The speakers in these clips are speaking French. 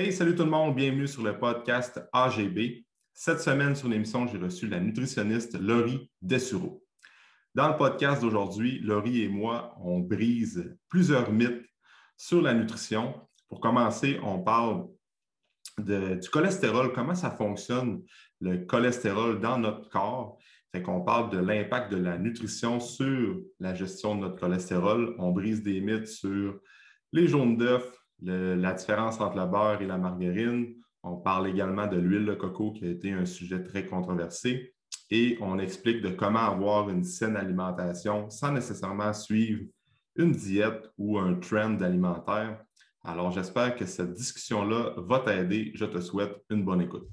Hey, salut tout le monde, bienvenue sur le podcast AGB. Cette semaine, sur l'émission, j'ai reçu la nutritionniste Laurie Dessureau. Dans le podcast d'aujourd'hui, Laurie et moi, on brise plusieurs mythes sur la nutrition. Pour commencer, on parle du cholestérol, comment ça fonctionne, le cholestérol dans notre corps. Fait qu'on parle de l'impact de la nutrition sur la gestion de notre cholestérol. On brise des mythes sur les jaunes d'œufs, la différence entre le beurre et la margarine. On parle également de l'huile de coco qui a été un sujet très controversé. Et on explique de comment avoir une saine alimentation sans nécessairement suivre une diète ou un trend alimentaire. Alors, j'espère que cette discussion-là va t'aider. Je te souhaite une bonne écoute.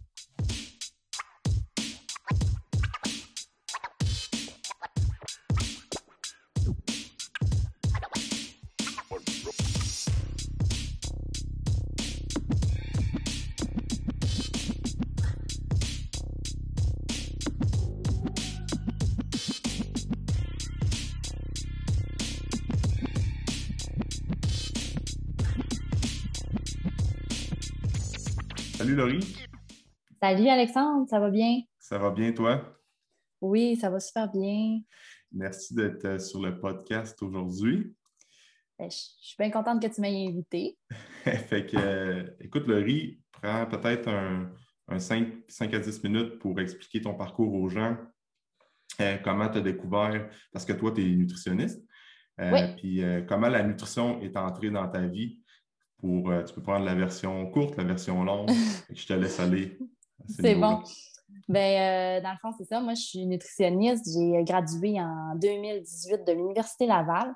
Laurie. Salut Alexandre, ça va bien? Ça va bien toi? Oui, ça va super bien. Merci d'être euh, sur le podcast aujourd'hui. Ben, je suis bien contente que tu m'aies invité. fait que, euh, écoute, Laurie, prends peut-être un, 5, 5, à 10 minutes pour expliquer ton parcours aux gens, euh, comment tu as découvert, parce que toi, tu es nutritionniste, oui. puis comment la nutrition est entrée dans ta vie pour, euh, tu peux prendre la version courte, la version longue. je te laisse aller. C'est bon. Ben, euh, dans le fond, c'est ça. Moi, je suis nutritionniste. J'ai gradué en 2018 de l'Université Laval.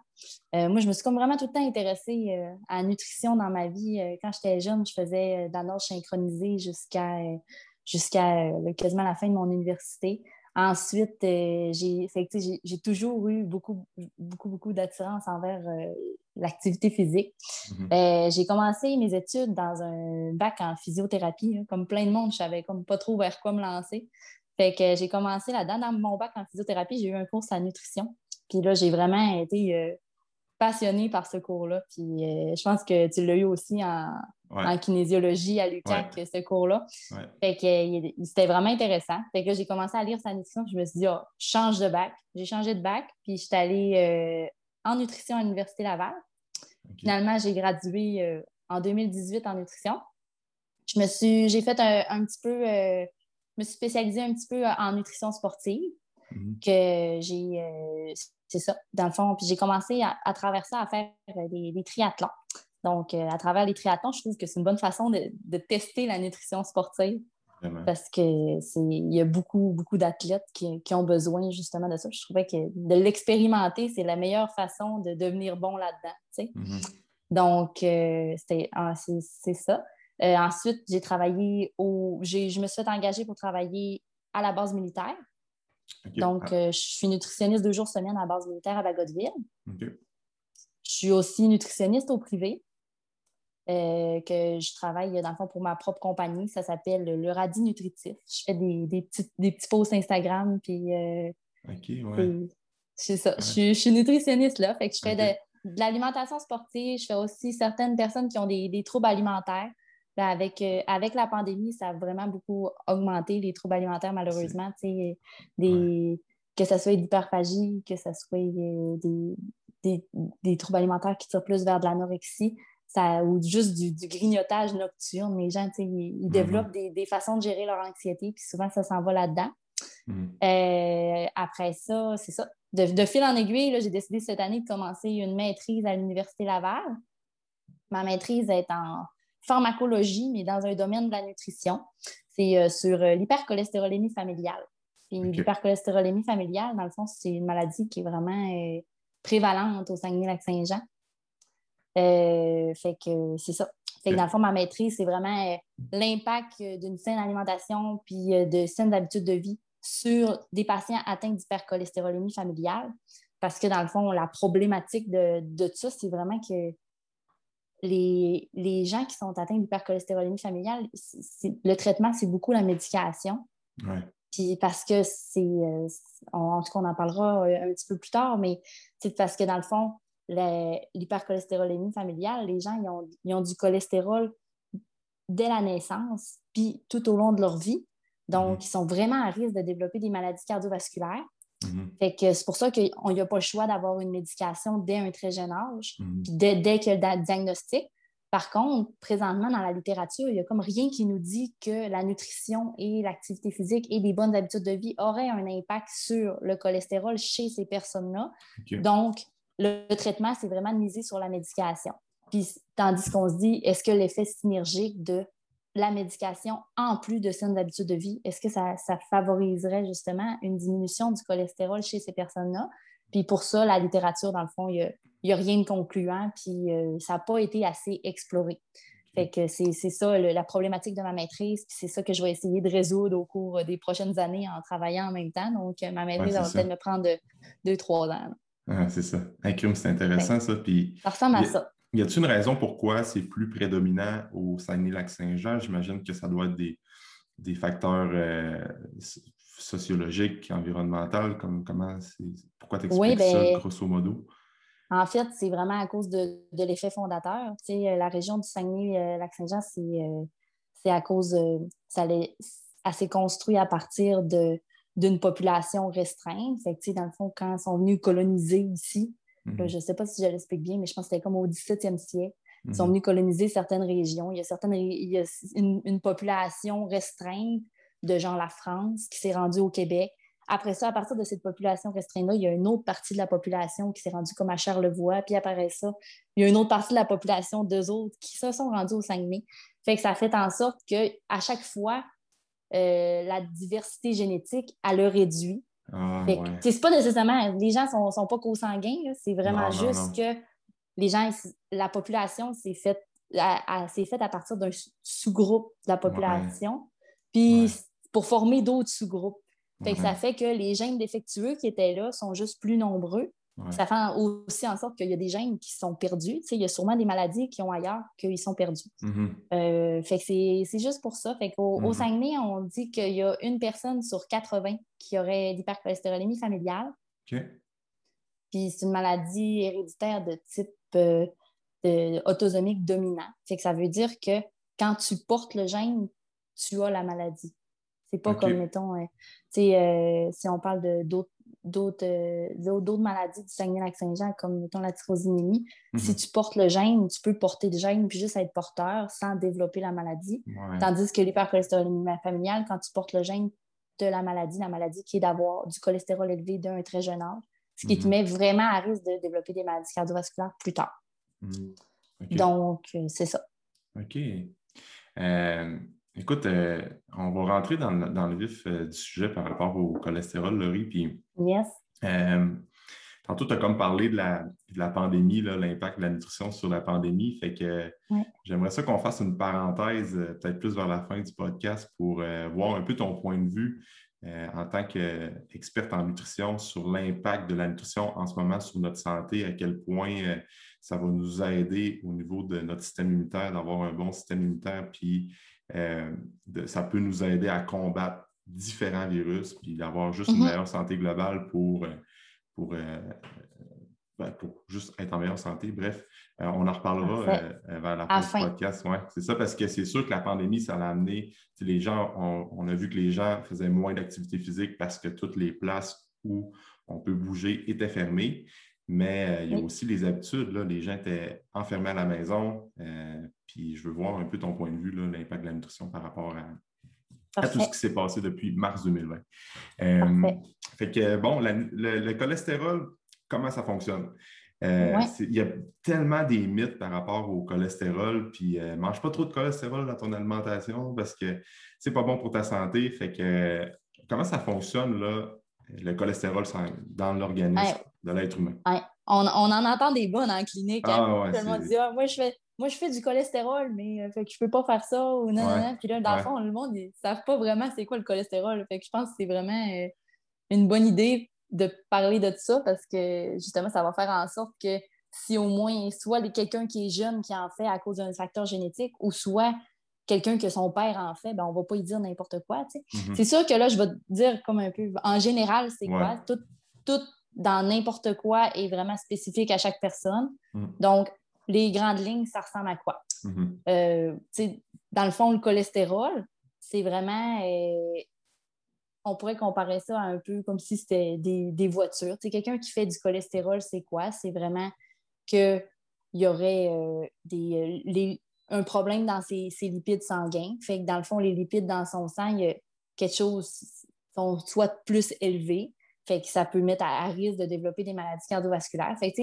Euh, moi, je me suis comme vraiment tout le temps intéressée à la nutrition dans ma vie. quand j'étais jeune, je faisais de la nage synchronisée jusqu'à jusqu'à quasiment la fin de mon université. Ensuite, euh, j'ai toujours eu beaucoup, beaucoup, beaucoup d'attirance envers euh, l'activité physique. Mm-hmm. Euh, j'ai commencé mes études dans un bac en physiothérapie. Hein. Comme plein de monde, je savais comme pas trop vers quoi me lancer. Fait que j'ai commencé là-dedans. Dans mon bac en physiothérapie, j'ai eu un cours en nutrition. Puis là, j'ai vraiment été passionnée par ce cours-là. Puis je pense que tu l'as eu aussi en, en kinésiologie à l'UQAC, ce cours-là. Fait que c'était vraiment intéressant. Fait que j'ai commencé à lire sa nutrition. Je me suis dit, oh, je change de bac. J'ai changé de bac, puis je suis allée euh, en nutrition à l'Université Laval. Finalement, j'ai gradué euh, en 2018 en nutrition. Je me suis, j'ai fait un, petit peu, euh, je me suis spécialisée un petit peu en nutrition sportive. Mhm. Que j'ai, c'est ça, dans le fond. Puis j'ai commencé à, travers ça à faire des, des triathlons. Donc, euh, à travers les triathlons, je trouve que c'est une bonne façon de, tester la nutrition sportive. Parce qu'il y a beaucoup, beaucoup d'athlètes qui, ont besoin justement de ça. Je trouvais que de l'expérimenter, c'est la meilleure façon de devenir bon là-dedans. Mm-hmm. Donc, euh, ah, c'est ça. Euh, ensuite, j'ai travaillé au. Je me suis fait engager pour travailler à la base militaire. Donc, je suis nutritionniste deux jours semaine à la base militaire à Bagotville. Je suis aussi nutritionniste au privé. Euh, que je travaille dans le fond pour ma propre compagnie. Ça s'appelle le Radis Nutritif. Je fais des, des, petits, des petits posts Instagram. Puis, euh, OK, ouais. C'est ça. Je, suis nutritionniste là. Fait que je fais de, l'alimentation sportive. Je fais aussi certaines personnes qui ont des, troubles alimentaires. Ben, avec, euh, avec la pandémie, ça a vraiment beaucoup augmenté les troubles alimentaires, malheureusement. Des, Que ce soit l'hyperphagie, que ce soit des, des, des, troubles alimentaires qui tirent plus vers de l'anorexie ou juste du, grignotage nocturne. Les gens, ils, ils mm-hmm. développent des, façons de gérer leur anxiété, puis souvent, ça s'en va là-dedans. Mm. Euh, après ça, c'est ça. De, fil en aiguille, j'ai décidé cette année de commencer une maîtrise à l'Université Laval. Ma maîtrise est en pharmacologie, mais dans un domaine de la nutrition. C'est euh, sur euh, l'hypercholestérolémie familiale. l'hypercholestérolémie familiale, dans le fond, c'est une maladie qui est vraiment prévalente au Saguenay-Lac-Saint-Jean. Euh, fait que c'est ça. Fait que dans le fond, ma maîtrise, c'est vraiment euh, l'impact euh, d'une saine alimentation puis de saines habitudes de vie sur des patients atteints d'hypercholestérolémie familiale. Parce que dans le fond, la problématique de, de ça, c'est vraiment que les, les, gens qui sont atteints d'hypercholestérolémie familiale, le traitement, c'est beaucoup la médication. Puis parce que c'est, en tout cas, on en parlera un petit peu plus tard, mais c'est parce que dans le fond, l'hypercholestérolémie familiale, les gens ils ont, du cholestérol dès la naissance, puis tout au long de leur vie. Donc, Mhm. ils sont vraiment à risque de développer des maladies cardiovasculaires. Mhm. Fait que c'est pour ça qu'il n'y a pas le choix d'avoir une médication dès un très jeune âge, Mhm. puis dès, dès qu'il y a le diagnostic. Par contre, présentement, dans la littérature, il n'y a comme rien qui nous dit que la nutrition et l'activité physique et des bonnes habitudes de vie auraient un impact sur le cholestérol chez ces personnes-là. Donc, le, le traitement, c'est vraiment de miser sur la médication. Puis, tandis qu'on se dit, est-ce que l'effet synergique de la médication, en plus de saines habitudes de vie, est-ce que ça, ça favoriserait justement une diminution du cholestérol chez ces personnes-là? Puis pour ça, la littérature, dans le fond, il n'y a, rien de concluant, puis euh, ça n'a pas été assez exploré. Fait que c'est ça le- la problématique de ma maîtrise, puis c'est ça que je vais essayer de résoudre au cours des prochaines années en travaillant en même temps. Donc, ma maîtrise, Ouais, va peut-être me prendre de- deux, trois ans. Ah, c'est ça. Un crime, c'est intéressant, ça. Puis, Ça ressemble à ça. Y a-t-il une raison pourquoi c'est plus prédominant au Saguenay-Lac-Saint-Jean? J'imagine que ça doit être des, des facteurs euh, sociologiques, environnementaux. Comme, comment pourquoi tu expliques Oui, ben- ça, grosso modo? En fait, c'est vraiment à cause de, de l'effet fondateur. Tu sais, euh, la région du Saguenay-Lac-Saint-Jean, c'est euh, à cause. ça s'est construite à partir de- d'une population restreinte. Fait que, tu sais, dans le fond, quand ils sont venus coloniser ici, là, Mhm. je ne sais pas si je l'explique bien, mais je pense que c'était comme au 17e siècle. Ils sont Mhm. venus coloniser certaines régions. Il y a, certaines, il y a une, une population restreinte de gens la France qui s'est rendue au Québec. Après ça, à partir de cette population restreinte-là, il y a une autre partie de la population qui s'est rendue comme à Charlevoix. Puis après ça, il y a une autre partie de la population, d'eux autres, qui se sont rendus au Saguenay. Fait que ça fait en sorte qu'à chaque fois, euh, la diversité génétique, elle le réduit. Ah, Fait ouais. C'est pas nécessairement, les gens sont, sont pas co-sanguins, là. c'est vraiment Non, non, juste que les gens, la population s'est faite à, faite à partir d'un sous- sous-groupe de la population, puis Ouais. pour former d'autres sous-groupes. Fait que ça fait que les gènes défectueux qui étaient là sont juste plus nombreux. Ouais. Ça fait aussi en sorte qu'il y a des gènes qui sont perdus. Tu sais, il y a sûrement des maladies qui ont ailleurs qu'ils sont perdus. Mhm. Euh, fait que c'est juste pour ça. Fait qu'au au Mhm. Saguenay, on dit qu'il y a une personne sur 80 qui aurait l'hypercholestérolémie familiale. Puis c'est une maladie héréditaire de type euh, de- autosomique dominant. Fait que ça veut dire que quand tu portes le gène, tu as la maladie. C'est pas comme, mettons, euh, euh, si on parle d'autres d'autres euh, d'autres- maladies du Saguenay-Lac-Saint-Jean, comme, mettons, la tyrosinémie, Mhm. si tu portes le gène, tu peux porter le gène puis juste être porteur sans développer la maladie. Ouais. Tandis que l'hypercholestérolémie familiale, quand tu portes le gène de la maladie, la maladie qui est d'avoir du cholestérol élevé d'un très jeune âge, ce qui te Mhm. met vraiment à risque de développer des maladies cardiovasculaires plus tard. Mhm. Donc, euh, c'est ça. OK. Euh, écoute, euh, on va rentrer dans le, dans le vif euh, du sujet par rapport au cholestérol, Laurie. Puis, Yes. euh, tantôt, tu as comme parlé de la, de la pandémie, l'impact de la nutrition sur la pandémie. Fait que Ouais. j'aimerais ça qu'on fasse une parenthèse, peut-être plus vers la fin du podcast, pour voir un peu ton point de vue en tant qu'experte en nutrition sur l'impact de la nutrition en ce moment sur notre santé, à quel point ça va nous aider au niveau de notre système immunitaire, d'avoir un bon système immunitaire, puis euh, de- ça peut nous aider à combattre différents virus, puis d'avoir juste une Mhm. meilleure santé globale pour, euh, pour, euh, ben, pour juste être en meilleure santé. Bref, on en reparlera vers la fin du podcast. Ouais, c'est ça, parce que c'est sûr que la pandémie, ça l'a amené, les gens, on, on a vu que les gens faisaient moins d'activité physique parce que toutes les places où on peut bouger étaient fermées. Mais euh, il y a aussi les habitudes. Là. Les gens étaient enfermés à la maison. euh, puis je veux voir un peu ton point de vue, l'impact de la nutrition par rapport à, à tout ce qui s'est passé depuis mars 2020. Euh, fait que, bon, la- le, le cholestérol, comment ça fonctionne? Euh, Ouais. Il y a tellement des mythes par rapport au cholestérol, puis euh, mange pas trop de cholestérol dans ton alimentation parce que c'est pas bon pour ta santé. Fait que, comment ça fonctionne, là, le cholestérol dans l'organisme Ouais. de l'être humain? Ouais. On, on en entend des bonnes en clinique. hein. Ah ouais, Tout le monde c'est- dit Ah, moi, je fais, moi, je fais du cholestérol, mais euh, fait que je peux pas faire ça. Ou non, non, Ouais. non. Puis là, dans Ouais. le fond, le monde, ils savent pas vraiment c'est quoi le cholestérol. Fait que je pense que c'est vraiment euh, une bonne idée de parler de ça parce que justement, ça va faire en sorte que si au moins soit quelqu'un qui est jeune qui en fait à cause d'un facteur génétique ou soit quelqu'un que son père en fait, ben, on va pas y dire n'importe quoi. Mhm. C'est sûr que là, je vais te dire comme un peu, en général, c'est Ouais. quoi? Tout, tout dans n'importe quoi est vraiment spécifique à chaque personne. Mm. Donc, les grandes lignes, ça ressemble à quoi? Mm-hmm. dans le fond, le cholestérol, c'est vraiment on pourrait comparer ça un peu comme si c'était des, voitures. C'est quelqu'un qui fait du cholestérol, c'est quoi? C'est vraiment qu'il y aurait euh, des, euh, un problème dans ses, lipides sanguins. Fait que dans le fond, les lipides dans son sang, il y a quelque chose sont soit plus élevés. Fait que ça peut mettre à, risque de développer des maladies cardiovasculaires. Fait que,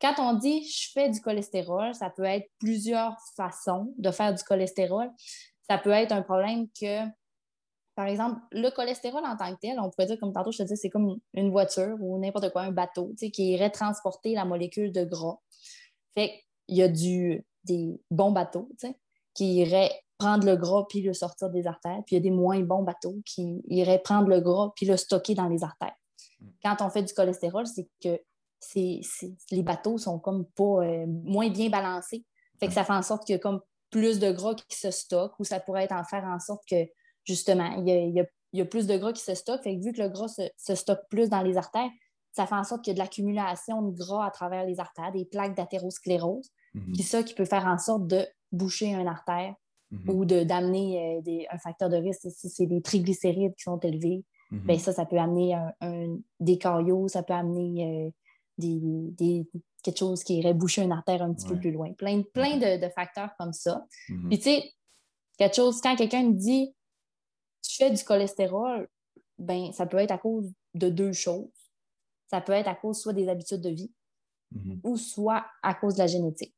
quand on dit je fais du cholestérol, ça peut être plusieurs façons de faire du cholestérol. Ça peut être un problème que par exemple, le cholestérol en tant que tel, on pourrait dire, comme tantôt je te disais, c'est comme une voiture ou n'importe quoi, un bateau, qui irait transporter la molécule de gras. Fait qu'il y a du, des bons bateaux, qui iraient prendre le gras puis le sortir des artères, puis il y a des moins bons bateaux qui iraient prendre le gras puis le stocker dans les artères. Hmm. Quand on fait du cholestérol, c'est que les bateaux sont comme pas euh, moins bien balancés. Fait que ça fait en sorte qu'il y a comme plus de gras qui se stockent ou ça pourrait être en faire en sorte que justement, il y a, plus de gras qui se stockent. Fait que vu que le gras se, stocke plus dans les artères, ça fait en sorte qu'il y a de l'accumulation de gras à travers les artères, des plaques d'athérosclérose. Mhm. Puis ça qui peut faire en sorte de boucher un artère mhm. ou d'amener euh, un facteur de risque. Si c'est des triglycérides qui sont élevés, mhm. ben ça, ça peut amener un, des cariots, ça peut amener euh, des, quelque chose qui irait boucher un artère un petit peu plus loin. Plein, plein de, de facteurs comme ça. Puis tu sais, quelque chose, quand quelqu'un me dit tu fais du cholestérol, ben, ça peut être à cause de deux choses. Ça peut être à cause soit des habitudes de vie mm-hmm. ou soit à cause de la génétique.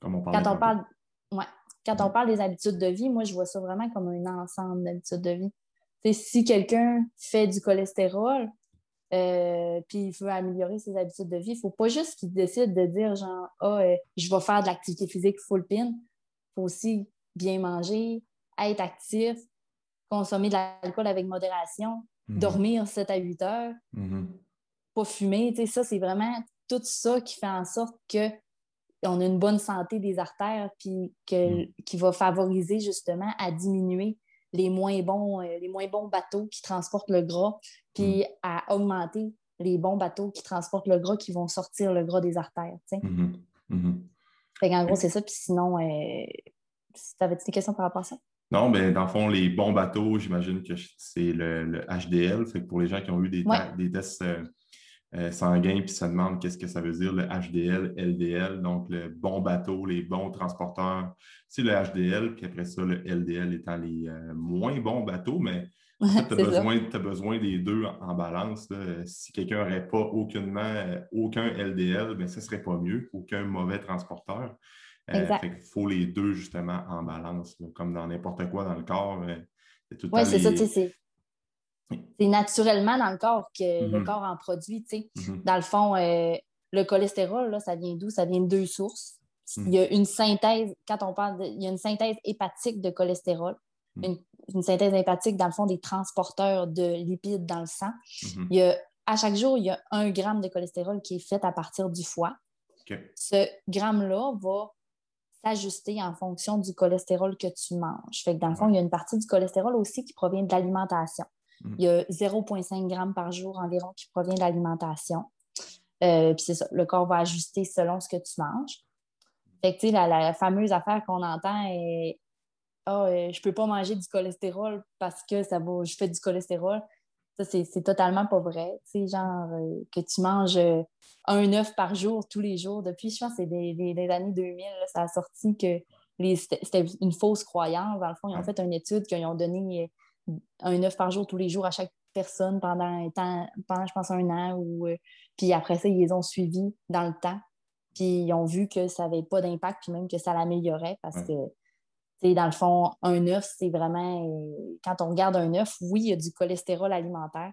Comme on quand on parle, ouais, quand on mm-hmm. parle des habitudes de vie, moi, je vois ça vraiment comme un ensemble d'habitudes de vie. si quelqu'un fait du cholestérol, euh, puis il veut améliorer ses habitudes de vie, il ne faut pas juste qu'il décide de dire genre Ah, euh, je vais faire de l'activité physique full pin. Il faut aussi bien manger, être actif, consommer de l'alcool avec modération, mhm. dormir 7 à 8 heures, mhm. pas fumer. Ça, c'est vraiment tout ça qui fait en sorte que on a une bonne santé des artères, puis que, mhm. qui va favoriser justement à diminuer les moins bons, euh, les moins bons bateaux qui transportent le gras, puis à augmenter les bons bateaux qui transportent le gras, qui vont sortir le gras des artères. en gros, c'est ça. Puis sinon, euh, tu avais des questions par rapport à ça? Non, mais dans le fond, les bons bateaux, j'imagine que c'est le, HDL. Fait que pour les gens qui ont eu des, tests euh, euh, sanguins puis se demandent qu'est-ce que ça veut dire le HDL, LDL, donc le bon bateau, les bons transporteurs, c'est le HDL, puis après ça, le LDL étant les euh, moins bons bateaux, mais tu as, besoin, des deux en, balance. Si quelqu'un n'aurait pas aucunement aucun LDL, bien, ce ne serait pas mieux, aucun mauvais transporteur. Euh, il faut les deux, justement, en balance, comme dans n'importe quoi dans le corps. Euh, oui, c'est ça, c'est. C'est naturellement dans le corps que le mm-hmm. corps en produit. Mm-hmm. Dans le fond, euh, le cholestérol, là, ça vient d'où? Ça vient de deux sources. Mm. Il y a une synthèse, quand on parle, il y a une synthèse hépatique de cholestérol. Mm. Une, synthèse hépatique, dans le fond, des transporteurs de lipides dans le sang. Mm-hmm. Il y a, à chaque jour, il y a un gramme de cholestérol qui est fait à partir du foie. Ce gramme-là va s'ajuster en fonction du cholestérol que tu manges. Fait que dans le fond, il y a une partie du cholestérol aussi qui provient de l'alimentation. Mm. Il y a 0,5 g par jour environ qui provient de l'alimentation. Euh, puis c'est ça, le corps va ajuster selon ce que tu manges. Fait que, la, fameuse affaire qu'on entend est Ah, oh, je peux pas manger du cholestérol parce que ça va, je fais du cholestérol. Ça, c'est totalement pas vrai. Tu sais, genre, euh, que tu manges un œuf par jour, tous les jours. Depuis, je pense c'est des, années 2000, ça a sorti que c'était une fausse croyance. Dans le fond, ils ont fait une étude qu'ils ont donné euh, un œuf par jour, tous les jours à chaque personne pendant un temps, pendant, je pense, un an. Ou, euh, puis après ça, ils les ont suivis dans le temps. Puis ils ont vu que ça n'avait pas d'impact, puis même que ça l'améliorait parce que, dans le fond, un œuf, c'est vraiment. Euh, quand on regarde un œuf, oui, il y a du cholestérol alimentaire,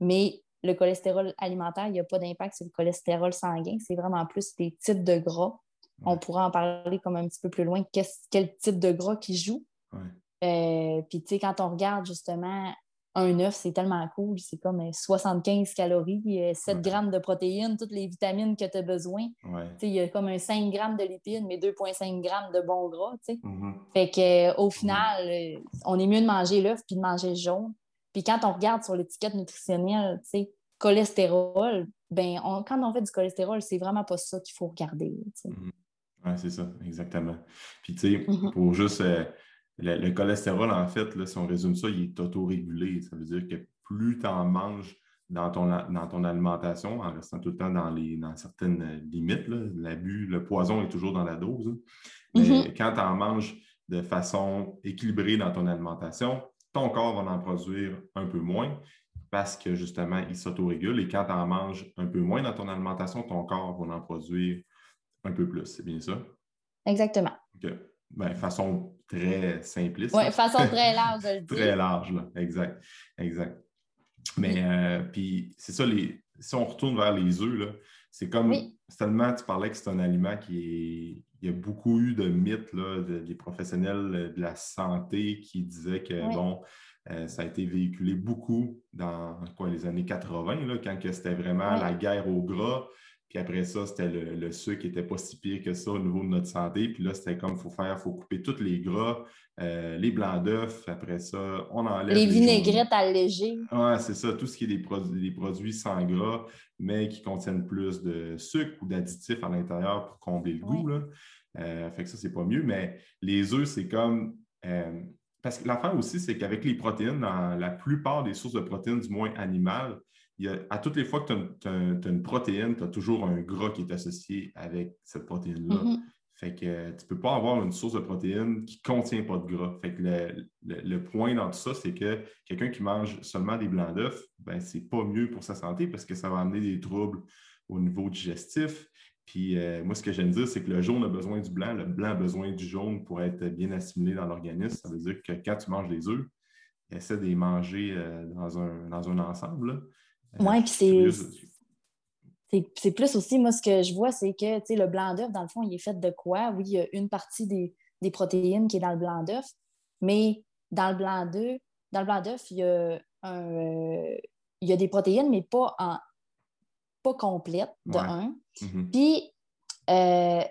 mais le cholestérol alimentaire, il n'y a pas d'impact sur le cholestérol sanguin. C'est vraiment plus des types de gras. On pourra en parler comme un petit peu plus loin. quel type de gras qui joue? Euh, puis, tu sais, quand on regarde justement un œuf, c'est tellement cool. C'est comme 75 euh, calories, 7 euh, grammes de protéines, toutes les vitamines que tu as besoin. Il y a comme un 5 grammes de lipides, mais 2,5 grammes de bons gras. Mm-hmm. Fait que, au final, on est mieux de manger l'œuf puis de manger le jaune. Puis quand on regarde sur l'étiquette nutritionnelle, tu sais, cholestérol, ben quand on fait du cholestérol, c'est vraiment pas ça qu'il faut regarder. Mhm. Oui, c'est ça, exactement. Puis, tu sais, pour juste euh, le, le cholestérol, en fait, là, si on résume ça, il est autorégulé. Ça veut dire que plus tu en manges dans ton, dans ton alimentation, en restant tout le temps dans, les, dans certaines euh, limites, l'abus, le poison est toujours dans la dose. hein. Mais Mhm. quand tu en manges de façon équilibrée dans ton alimentation, ton corps va en produire un peu moins parce que justement, il s'autorégule. Et quand tu en manges un peu moins dans ton alimentation, ton corps va en produire un peu plus. C'est bien ça? Exactement. OK. Ben, façon très simpliste. Oui, façon très large de le Très large, là. Exact. Exact. Mais euh, puis c'est ça, les, si on retourne vers les œufs, là, c'est comme Oui. c'est tellement, tu parlais que c'est un aliment qui est. Il y a beaucoup eu de mythes là, de- des professionnels de la santé qui disaient que Oui. bon, euh, ça a été véhiculé beaucoup dans quoi, les années 80, là, quand c'était vraiment la guerre au gras. Puis après ça, c'était le, le sucre qui n'était pas si pire que ça au niveau de notre santé. Puis là, c'était comme il faut faire, il faut couper tous les gras, euh, les blancs d'œufs. Après ça, on enlève Les vinaigrettes allégées. Oui, c'est ça, tout ce qui est des, produ- des produits sans gras, mais qui contiennent plus de sucre ou d'additifs à l'intérieur pour combler le goût. Là. Euh, fait que ça, c'est pas mieux. Mais les œufs, c'est comme. euh, parce que l'affaire aussi, c'est qu'avec les protéines, dans la plupart des sources de protéines, du moins animales, il y a- à toutes les fois que tu as, une protéine, tu as toujours un gras qui est associé avec cette protéine-là. Mhm. Fait que euh, tu ne peux pas avoir une source de protéines qui ne contient pas de gras. Fait que le, le- le point dans tout ça, c'est que quelqu'un qui mange seulement des blancs d'œufs, ben, ce n'est pas mieux pour sa santé parce que ça va amener des troubles au niveau digestif. Puis euh, moi, ce que j'aime dire, c'est que le jaune a besoin du blanc, le blanc a besoin du jaune pour être bien assimilé dans l'organisme. Ça veut dire que quand tu manges des œufs, essaie de les manger euh, dans, un, dans un ensemble. Là. Euh, puis c'est- C'est plus aussi, moi, ce que je vois, c'est que le blanc d'œuf, dans le fond, il est fait de quoi? Oui, il y a une partie des, des protéines qui est dans le blanc d'œuf, mais dans le blanc d'œuf, dans le blanc d'œuf, il y a un, euh, il y a des protéines, mais pas en pas complètes, de Ouais. un. Mhm. Puis, euh,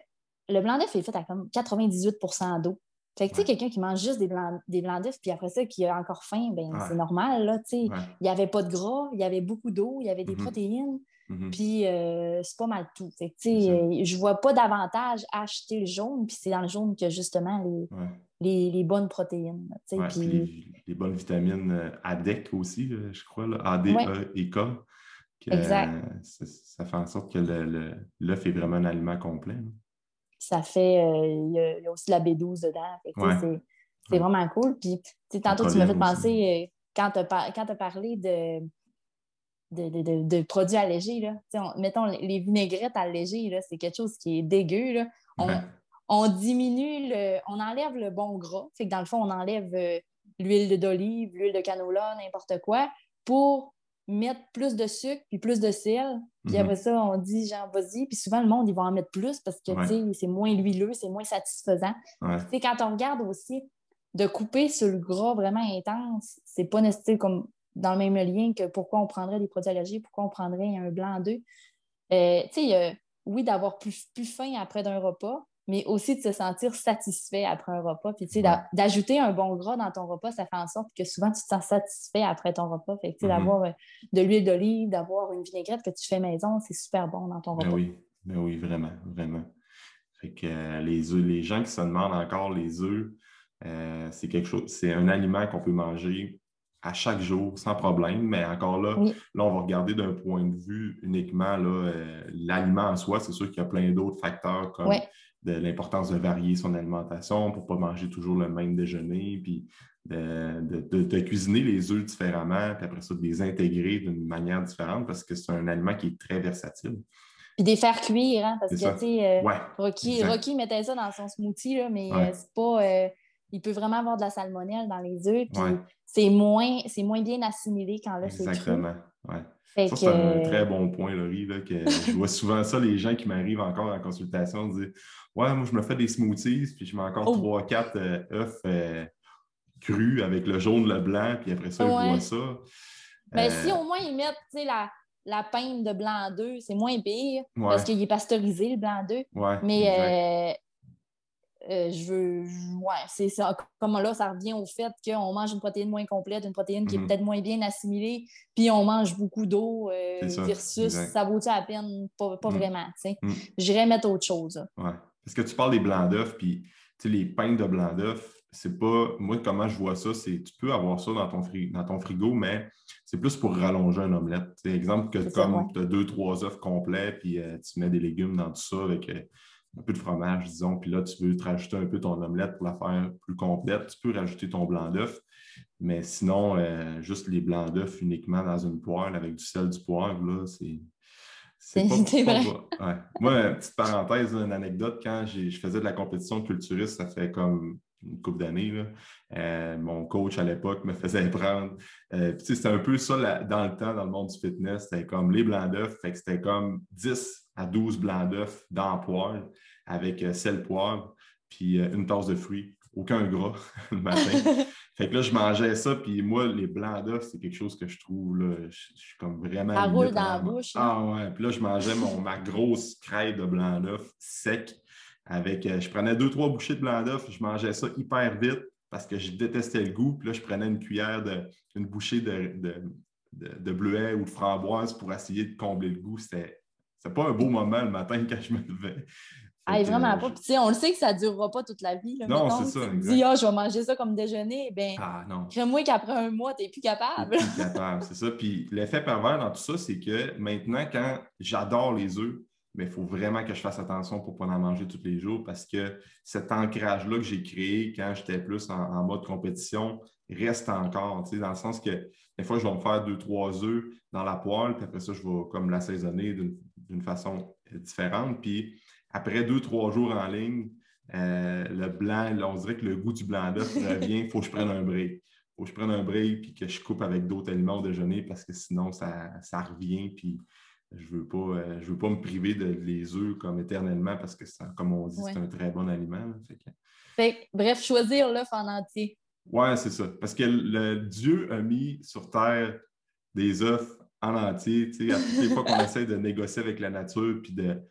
le blanc d'œuf est fait à comme 98% d'eau. Fait que, tu sais, quelqu'un qui mange juste des blancs, des blancs d'œufs, puis après ça, qui a encore faim, ben Ouais. c'est normal, là, tu sais. Ouais. Il n'y avait pas de gras, il y avait beaucoup d'eau, il y avait des Mhm. protéines, Mhm. puis euh, c'est pas mal tout. Fait que, tu sais, euh, je vois pas d'avantage à acheter le jaune, puis c'est dans le jaune que justement les, Ouais. les, les bonnes protéines. tu sais, puis- les, les bonnes vitamines euh, ADEC aussi, je crois, là, A, D, Ouais. E et K. que, Exact. euh, ça, fait en sorte que le- le- l'œuf est vraiment un aliment complet. là. Ça fait. euh, Il y, a- il y a aussi la B12 dedans. Ouais. c'est Ouais. vraiment cool. Puis, tantôt, tu m'as fait penser, euh, quand tu as, parlé de, de, de- de- de produits allégés, là, on- mettons les vinaigrettes allégées, c'est quelque chose qui est dégueu. Là. On, Ouais. on diminue, le, on enlève le bon gras. Fait que dans le fond, on enlève euh, l'huile d'olive, l'huile de canola, n'importe quoi, pour mettre plus de sucre puis plus de sel. Puis Mhm. après ça, on dit, genre, vas-y. Puis souvent, le monde, ils vont en mettre plus parce que, Ouais. tu sais, c'est moins huileux, c'est moins satisfaisant. Ouais. Tu sais, quand on regarde aussi, de couper sur le gras vraiment intense, c'est pas nécessaire comme dans le même lien que pourquoi on prendrait des produits allergiques, pourquoi on prendrait un blanc d'œuf. Euh, tu sais, euh, oui, d'avoir plus, plus faim après d'un repas, mais aussi de se sentir satisfait après un repas. Puis, tu sais, Ouais. d'ajouter un bon gras dans ton repas, ça fait en sorte que souvent, tu te sens satisfait après ton repas. Fait que, tu sais, Mhm. d'avoir euh, de l'huile d'olive, d'avoir une vinaigrette que tu fais maison, c'est super bon dans ton Ben repas. oui, ben oui, vraiment, vraiment. Fait que euh, les œufs, les gens qui se demandent encore les œufs, euh, c'est quelque chose, c'est un aliment qu'on peut manger à chaque jour sans problème, mais encore là, Oui. là, on va regarder d'un point de vue uniquement euh, l'aliment en soi. C'est sûr qu'il y a plein d'autres facteurs comme. De l'importance de varier son alimentation pour ne pas manger toujours le même déjeuner, puis de, de- de- de cuisiner les œufs différemment, puis après ça, de les intégrer d'une manière différente parce que c'est un aliment qui est très versatile. Puis des faire cuire, hein, parce que, tu sais, euh, Ouais. Rocky. Rocky mettait ça dans son smoothie, là, mais Ouais. euh, c'est pas. euh, il peut vraiment avoir de la salmonelle dans les œufs, puis Ouais. c'est moins, bien assimilé quand là, c'est. Exactement. Ouais. Fait Ça, que, c'est un euh, très bon point, Laurie, là, que je vois souvent ça, les gens qui m'arrivent encore en consultation disent Ouais, moi, je me fais des smoothies, puis je mets encore Oh. trois, quatre euh, œufs euh, crus avec le jaune, le blanc, puis après ça, je Ouais. bois ça. ben, Euh, si au moins ils mettent la, la peinte de blanc d'œuf, c'est moins pire, Ouais. parce qu'il est pasteurisé, le blanc d'œuf. ouais. Mais euh, je veux. je- Ouais, c'est ça. Comme là, ça revient au fait qu'on mange une protéine moins complète, une protéine qui Mhm. est peut-être moins bien assimilée, puis on mange beaucoup d'eau euh, versus exact. ça vaut-tu la peine? Pas, pas Mhm. vraiment, tu sais. Mhm. J'irais mettre autre chose. Ouais. parce que tu parles des blancs d'œufs, puis les pains de blancs d'œufs, c'est pas. Moi, comment je vois ça, c'est tu peux avoir ça dans ton, frigo, dans ton frigo, mais c'est plus pour rallonger un omelette. C'est exemple que comme tu as deux, trois œufs complets, puis euh, tu mets des légumes dans tout ça avec un peu de fromage, disons, puis là, tu veux te rajouter un peu ton omelette pour la faire plus complète, tu peux rajouter ton blanc d'œuf. Mais sinon, euh, juste les blancs d'œufs uniquement dans une poêle avec du sel, du poivre, là, c'est. C'est vrai. Moi, petite parenthèse, une anecdote, quand je faisais de la compétition culturiste, ça fait comme une couple d'années. Euh, mon coach à l'époque me faisait prendre. Euh, c'était un peu ça dans le temps, dans le monde du fitness. C'était comme les blancs d'œufs. C'était comme 10 à 12 blancs d'œufs dans le poêle avec euh, sel poivre, puis une tasse de fruits. Aucun gras le matin. fait que là, je mangeais ça, puis moi, les blancs d'œufs, c'est quelque chose que je trouve, là, je, suis comme vraiment... Ça roule dans la bouche. Ah ouais, puis là, je mangeais mon, ma grosse crêpe de blanc d'œuf sec avec, euh, je prenais deux, trois bouchées de blanc d'œuf, je mangeais ça hyper vite parce que je détestais le goût. Puis là, je prenais une cuillère, de, une bouchée de, de, bleuet ou de framboise pour essayer de combler le goût. C'était pas un beau moment le matin quand je me levais. Ah, vraiment pas. Puis, on le sait que ça ne durera pas toute la vie. non, c'est ça. Tu dis, ah, je vais manger ça comme déjeuner. Ben, ah, non. Crée-moi qu'après un mois, tu n'es plus capable. plus capable, c'est ça. Puis, l'effet pervers dans tout ça, c'est que maintenant, quand j'adore les œufs, mais il faut vraiment que je fasse attention pour ne pas en manger tous les jours parce que cet ancrage-là que j'ai créé quand j'étais plus en, mode compétition reste encore, dans le sens que des fois, je vais me faire deux, trois œufs dans la poêle, puis après ça, je vais comme l'assaisonner d'une façon différente. Puis après deux, trois jours en ligne, euh, le blanc, on dirait que le goût du blanc d'œuf revient, il faut que je prenne un break. Il faut que je prenne un break puis que je coupe avec d'autres aliments au déjeuner parce que sinon, ça, ça revient. Puis je ne veux, pas, euh, veux pas me priver de les œufs comme éternellement parce que, comme on dit, c'est un très bon aliment. bref, choisir l'œuf en entier. Oui, c'est ça. Parce que le, Dieu a mis sur Terre des œufs en entier. À toutes les fois qu'on essaie de négocier avec la nature puis de,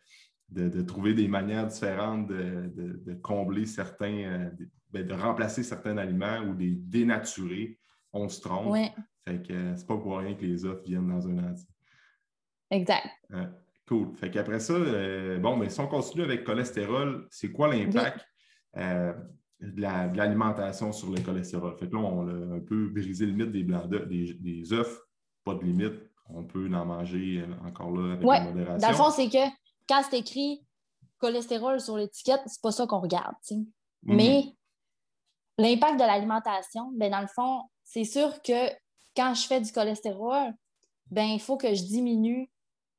de, trouver des manières différentes de, combler certains, euh, ben, de remplacer certains aliments ou des dénaturer, on se trompe. Fait que euh, c'est pas pour rien que les œufs viennent dans un entier. Exact. cool. Fait qu'après ça, euh, bon, mais si on continue avec cholestérol, c'est quoi l'impact euh, de l'alimentation sur le cholestérol? Fait que là, on a un peu brisé le mythe des blancs des, des œufs, pas de limite. On peut en manger euh, encore là avec ouais. modération. Dans le fond, c'est que quand c'est écrit cholestérol sur l'étiquette, c'est pas ça qu'on regarde. Mhm. Mais l'impact de l'alimentation, ben, dans le fond, c'est sûr que quand je fais du cholestérol, ben il faut que je diminue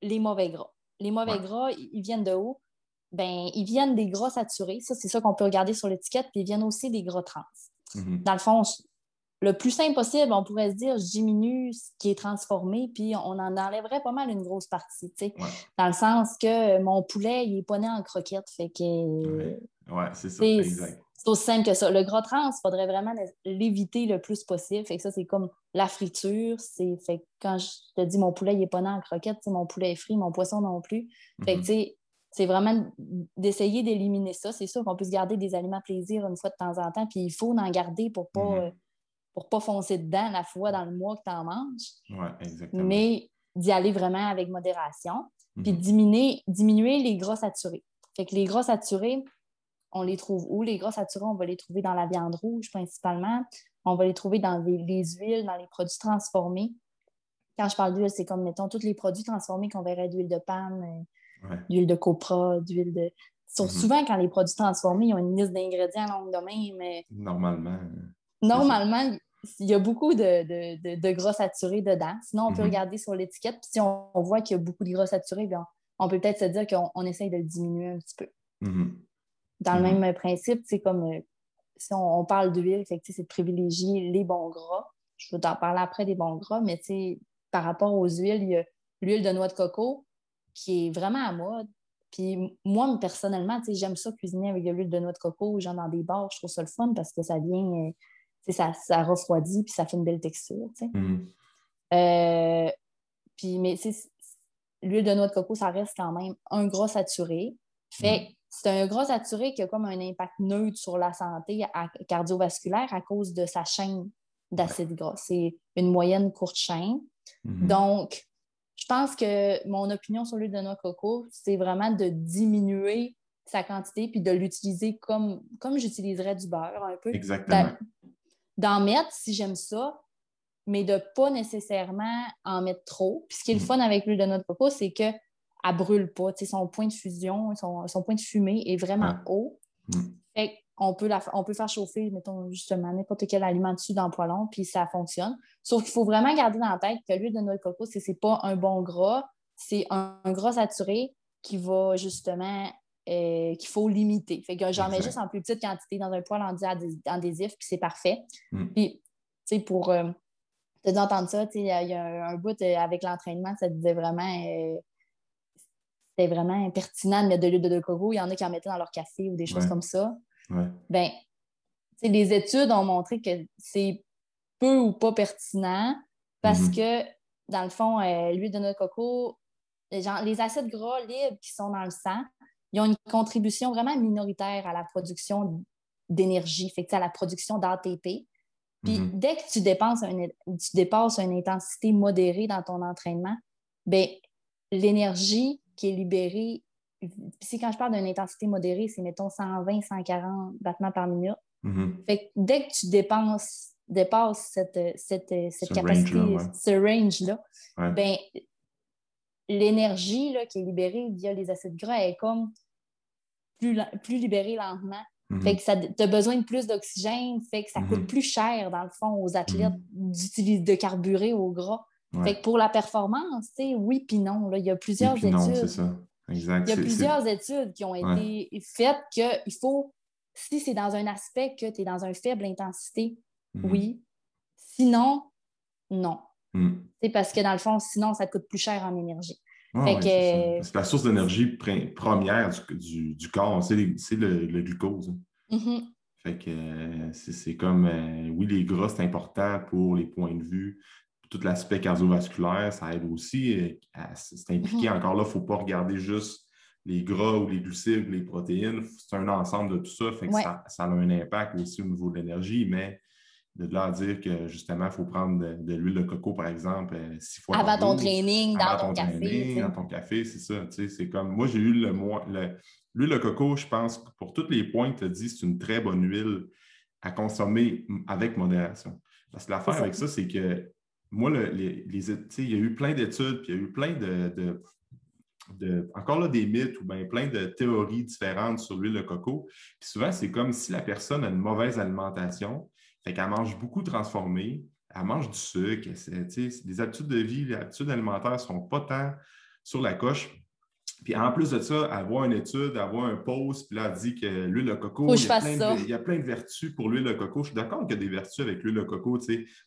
les mauvais gras. Les mauvais gras, ils viennent de où? Ben, ils viennent des gras saturés. Ça, c'est ça qu'on peut regarder sur l'étiquette. Puis ils viennent aussi des gras trans. Mm-hmm. Dans le fond, le plus simple possible, on pourrait se dire, je diminue ce qui est transformé, puis on en enlèverait pas mal une grosse partie. Dans le sens que mon poulet, il est pas né en croquette. Fait que. Oui, c'est ça. Exact. C'est aussi simple que ça. Le gras trans, il faudrait vraiment l'éviter le plus possible. Fait que ça, c'est comme la friture. C'est fait quand je te dis mon poulet, il n'est pas né en croquette, mon poulet est frit, mon poisson non plus. Fait que, mhm. c'est vraiment d'essayer d'éliminer ça. C'est sûr qu'on peut se garder des aliments plaisir une fois de temps en temps, puis il faut en garder pour pas, mhm. euh, pour pas foncer dedans la fois dans le mois que tu en manges. Oui, exactement. Mais d'y aller vraiment avec modération, puis mhm. diminuer, diminuer les gras saturés. Fait que les gras saturés, on les trouve où? Les gras saturés, on va les trouver dans la viande rouge principalement. On va les trouver dans les, huiles, dans les produits transformés. Quand je parle d'huile, c'est comme, mettons, tous les produits transformés qu'on verrait d'huile de palme, euh, d'huile de copra, d'huile de... Mhm. Souvent, quand les produits transformés, ils ont une liste d'ingrédients longue de même. Mais... Normalement. Normalement, il y a beaucoup de, gras saturés dedans. Sinon, on peut mhm. regarder sur l'étiquette. Puis si on, voit qu'il y a beaucoup de gras saturés, bien, on peut peut-être se dire qu'on essaye de le diminuer un petit peu. Mhm dans le mm-hmm. même principe, c'est comme euh, si on, parle d'huile, c'est de privilégier les bons gras. Je vais t'en parler après des bons gras, mais par rapport aux huiles, il y a l'huile de noix de coco qui est vraiment à mode. Puis moi, personnellement, j'aime ça cuisiner avec de l'huile de noix de coco, genre dans des bars, je trouve ça le fun parce que ça vient, euh, ça, ça refroidit puis ça fait une belle texture. Mm-hmm. Euh, puis, mais l'huile de noix de coco, ça reste quand même un gras saturé. Fait mm c'est un gras saturé qui a comme un impact neutre sur la santé cardiovasculaire à cause de sa chaîne d'acide gras. C'est une moyenne courte chaîne. Mm-hmm. Donc, je pense que mon opinion sur l'huile de noix de coco, c'est vraiment de diminuer sa quantité, puis de l'utiliser comme, comme j'utiliserais du beurre un peu. Exactement. D'en mettre si j'aime ça, mais de pas nécessairement en mettre trop. Puis ce qui est le mm. fun avec l'huile de noix de coco, c'est qu'elle ne brûle pas. son point de fusion, son, son, point de fumée est vraiment haut. Fait on peut, la, on peut faire chauffer, mettons, justement, n'importe quel aliment dessus dans le poêlon, puis ça fonctionne. Sauf qu'il faut vraiment garder dans la tête que l'huile de noix de coco, ce n'est pas un bon gras, c'est un, gras saturé qui va justement euh, qu'il faut limiter. Fait que j'en mets juste en plus petite quantité dans un poêle adhésif, puis c'est parfait. Mm. Puis, tu sais, pour euh, te entendre ça, il y, a un, bout euh, avec l'entraînement, ça disait vraiment c'était vraiment pertinent de mettre de l'huile de coco. Il y en a qui en mettaient dans leur café ou des choses comme ça. Ben, les études ont montré que c'est peu ou pas pertinent parce mm-hmm. que, dans le fond, l'huile de noix de coco, les acides gras libres qui sont dans le sang, ils ont une contribution vraiment minoritaire à la production d'énergie, fait à la production d'ATP. Puis mm-hmm. dès que tu, dépenses tu dépasses une intensité modérée dans ton entraînement, ben, l'énergie qui est libérée, si quand je parle d'une intensité modérée, c'est mettons 120, 140 battements par minute. Mm-hmm. Fait que dès que tu dépenses, dépasses cette, cette, cette capacité, ce range-là, ben, l'énergie qui est libérée via les acides gras est comme plus, plus libérée lentement. Mhm. Fait que ça tu as besoin de plus d'oxygène, fait que ça coûte mhm. plus cher, dans le fond, aux athlètes mhm. d'utiliser de carburer au gras. Fait que pour la performance, oui puis non. Là, il y a plusieurs études. Il y a plusieurs études qui ont été faites qu'il faut, si c'est dans un aspect que tu es dans une faible intensité, oui. Sinon, non. C'est parce que dans le fond, sinon, ça te coûte plus cher en énergie. c'est la source d'énergie première du, du, corps, c'est le, glucose. Mm-hmm. Fait que c'est comme, euh, oui, les gras, c'est important pour les points de vue, tout l'aspect cardiovasculaire, ça aide aussi. C'est impliqué mm-hmm. encore là, il ne faut pas regarder juste les gras ou les glucides ou les protéines. C'est un ensemble de tout ça. Fait que ça, ça, a un impact aussi au niveau de l'énergie, mais de là à dire que justement, il faut prendre de, l'huile de coco, par exemple, euh, six fois Avant ton training, dans ton, café. dans ton café, c'est ça. C'est comme moi, j'ai eu le, l'huile de coco, je pense, pour tous les points que tu as dit, c'est une très bonne huile à consommer avec modération. Parce que l'affaire avec ça, c'est que moi, les, il y a eu plein d'études, puis il y a eu plein de, de, encore là, des mythes ou bien plein de théories différentes sur l'huile de coco. Puis souvent, c'est comme si la personne a une mauvaise alimentation, fait qu'elle mange beaucoup transformé, elle mange du sucre, les habitudes de vie, les habitudes alimentaires ne sont pas tant sur la coche. Puis en plus de ça, avoir une étude, avoir un post, puis là, elle dit que l'huile de coco, il y, a plein de, il y, a plein de, vertus pour l'huile de coco. Je suis d'accord qu'il y a des vertus avec l'huile de coco,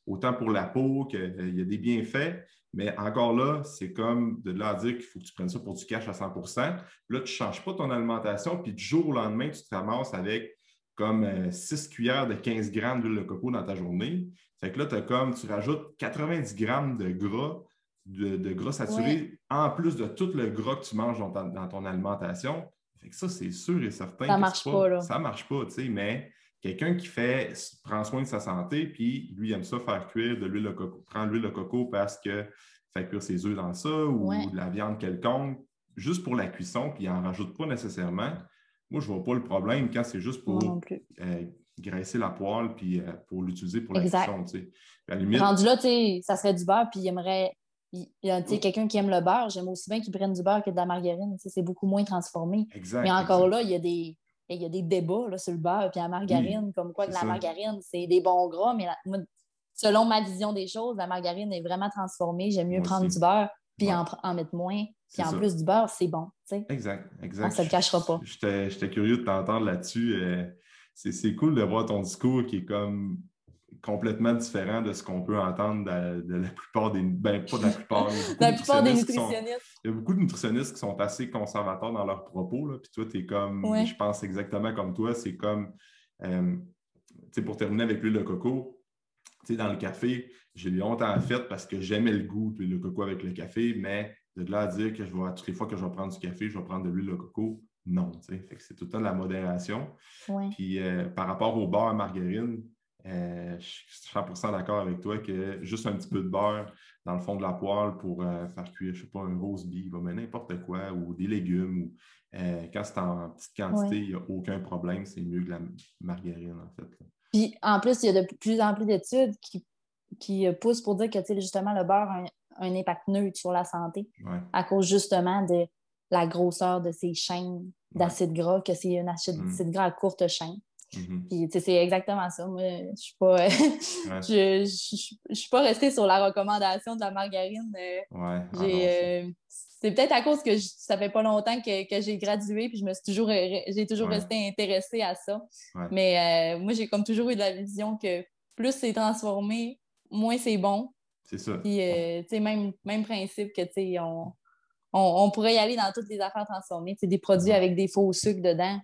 autant pour la peau qu'il euh, y a des bienfaits, mais encore là, c'est comme de là à dire qu'il faut que tu prennes ça pour du cash à 100% Là, tu ne changes pas ton alimentation, puis du jour au lendemain, tu te ramasses avec comme 6 euh, cuillères de 15 grammes d'huile de coco dans ta journée. Fait que là, as comme, tu rajoutes 90 grammes de gras, de, gras saturé, en plus de tout le gras que tu manges dans, ton alimentation. Fait que ça, c'est sûr et certain. Ça ne marche pas, là. Ça marche pas, tu sais, mais quelqu'un qui fait, prend soin de sa santé, puis lui, il aime ça faire cuire de l'huile de coco, prend l'huile de coco parce que fait cuire ses œufs dans ça ou de la viande quelconque, juste pour la cuisson, puis il n'en rajoute pas nécessairement. Moi, je ne vois pas le problème quand c'est juste pour euh, graisser la poêle puis euh, pour l'utiliser pour la cuisson. Rendu là, ça serait du beurre, puis il aimerait. Il a quelqu'un qui aime le beurre, j'aime aussi bien qu'il prenne du beurre que de la margarine. C'est beaucoup moins transformé. Mais encore là, il y a des. Il y a des débats sur le beurre et la margarine, comme quoi que la margarine, c'est des bons gras, mais selon ma vision des choses, la margarine est vraiment transformée. J'aime mieux prendre du beurre puis en, en, mettre moins. Puis en plus du beurre, c'est bon. Exact, exact. On ne se le cachera pas. J'étais curieux de t'entendre là-dessus. Euh, c'est cool de voir ton discours qui est comme complètement différent de ce qu'on peut entendre de, la plupart des. Ben, pas de la plupart. la plupart des nutritionnistes. il y a beaucoup de nutritionnistes qui sont assez conservateurs dans leurs propos. Là, puis toi, tu es comme. Je pense exactement comme toi. C'est comme. Euh, pour terminer avec l'huile de coco, dans le café, j'ai longtemps fait parce que j'aimais le goût de l'huile de coco avec le café, mais de là à dire que je vais, toutes les fois que je vais prendre du café, je vais prendre de l'huile de coco, non. c'est tout le temps de la modération. Puis euh, par rapport au beurre à margarine, je suis 100% d'accord avec toi que juste un petit peu de beurre dans le fond de la poêle pour faire cuire, je ne sais pas, un rose beef, mais n'importe quoi, ou des légumes. Ou, quand c'est en petite quantité, il n'y a aucun problème. C'est mieux que la margarine, en fait. Puis en plus, il y a de plus en plus d'études qui, qui poussent pour dire que justement le beurre a un, impact neutre sur la santé à cause justement de la grosseur de ces chaînes d'acide gras, que c'est un acide, mm. gras à courte chaîne. Mm-hmm. Puis, c'est exactement ça. Moi, je suis pas, je, suis pas restée sur la recommandation de la margarine. Euh, ah euh, c'est peut-être à cause que ça fait pas longtemps que, j'ai gradué, puis je me suis toujours, j'ai toujours resté intéressée à ça. Mais euh, moi, j'ai comme toujours eu de la vision que plus c'est transformé, moins c'est bon. C'est ça. Puis, même, même principe que, tu sais, on, on, pourrait y aller dans toutes les affaires transformées. Des produits avec des faux sucres dedans.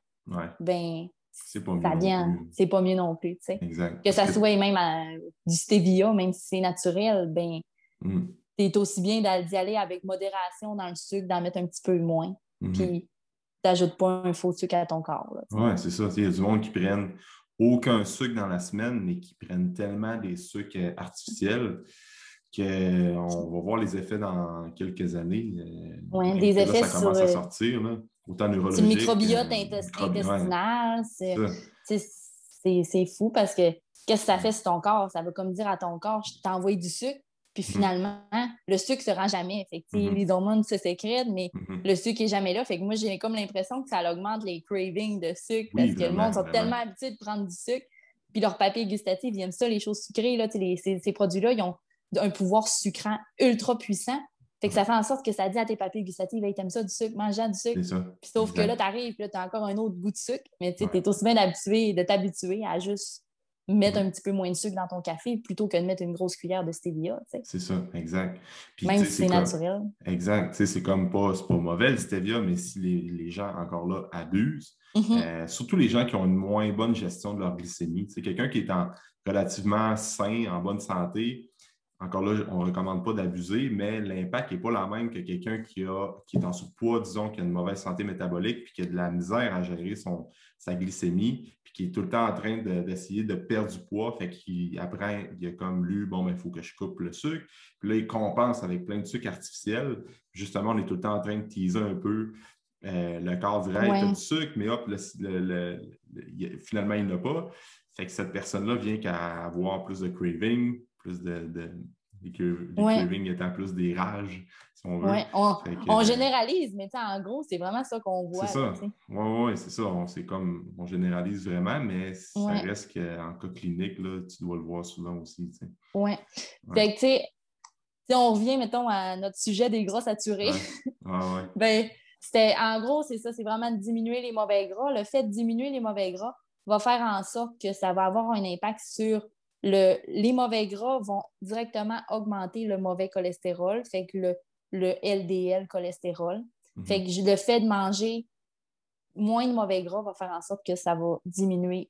Ben, c'est pas mieux. c'est pas mieux non plus. Exact. Que ça soit même du stevia, même si c'est naturel, ben, mm. c'est aussi bien d'y aller avec modération dans le sucre, d'en mettre un petit peu moins. Mm-hmm. Puis, t'ajoutes pas un faux sucre à ton corps. Oui, c'est ça. Il y a du monde qui prennent aucun sucre dans la semaine, mais qui prennent tellement des sucres artificiels qu'on va voir les effets dans quelques années. Euh, oui, des effets ça commence à euh, sortir, là, autant neurologique. Le microbiote intestinal, c'est fou parce que qu'est-ce que ça fait sur ton corps? Ça veut comme dire à ton corps, je t'envoie du sucre, puis mm-hmm. finalement, le sucre ne se rend jamais. Fait mm-hmm. Les hormones se sécrètent, mais mm-hmm. le sucre n'est jamais là. Fait que moi, j'ai comme l'impression que ça augmente les cravings de sucre parce que le monde sont tellement habitués de prendre du sucre. Puis leur papier gustatif, ils aiment ça, les choses sucrées. Là, ces, ces produits-là, ils ont un pouvoir sucrant ultra puissant. Fait que ça fait en sorte que ça dit à tes papilles gustatives, hey, t'aimes ça du sucre, mange du sucre. sauf que là, t'arrives, là, t'as encore un autre goût de sucre, mais tu es aussi bien habitué de t'habituer à juste mettre un petit peu moins de sucre dans ton café plutôt que de mettre une grosse cuillère de stevia. C'est ça, exact. Même si c'est naturel. Exact. C'est comme pas, pas mauvais le stevia, mais si les, gens encore là abusent, mm-hmm. euh, surtout les gens qui ont une moins bonne gestion de leur glycémie, c'est quelqu'un qui est en relativement sain, en bonne santé, encore là, on ne recommande pas d'abuser, mais l'impact n'est pas la même que quelqu'un qui, qui est en surpoids, disons, qui a une mauvaise santé métabolique, puis qui a de la misère à gérer son, sa glycémie, puis qui est tout le temps en train d'essayer de, perdre du poids. Fait qu'après, il a comme lu, bon, il ben, faut que je coupe le sucre. Puis là, il compense avec plein de sucre artificiel. Justement, on est tout le temps en train de teaser un peu. Euh, le corps dirait, ouais. du sucre, mais hop, finalement, il n'a pas. Fait que cette personne-là vient qu'à avoir plus de craving, plus de, de les, cravings étant plus des rages, si on veut. on, généralise, mais en gros, c'est vraiment ça qu'on voit. C'est ça. Oui, ouais, c'est ça. On, comme, on généralise vraiment, mais ça reste qu'en cas clinique, là, tu dois le voir souvent aussi. Oui. Fait que, tu sais, on revient, mettons, à notre sujet des gras saturés, ben, c'était, en gros, c'est ça, c'est vraiment de diminuer les mauvais gras. Le fait de diminuer les mauvais gras va faire en sorte que ça va avoir un impact sur les mauvais gras vont directement augmenter le mauvais cholestérol, fait que le, le LDL cholestérol. Mhm. Fait que le fait de manger moins de mauvais gras va faire en sorte que ça va diminuer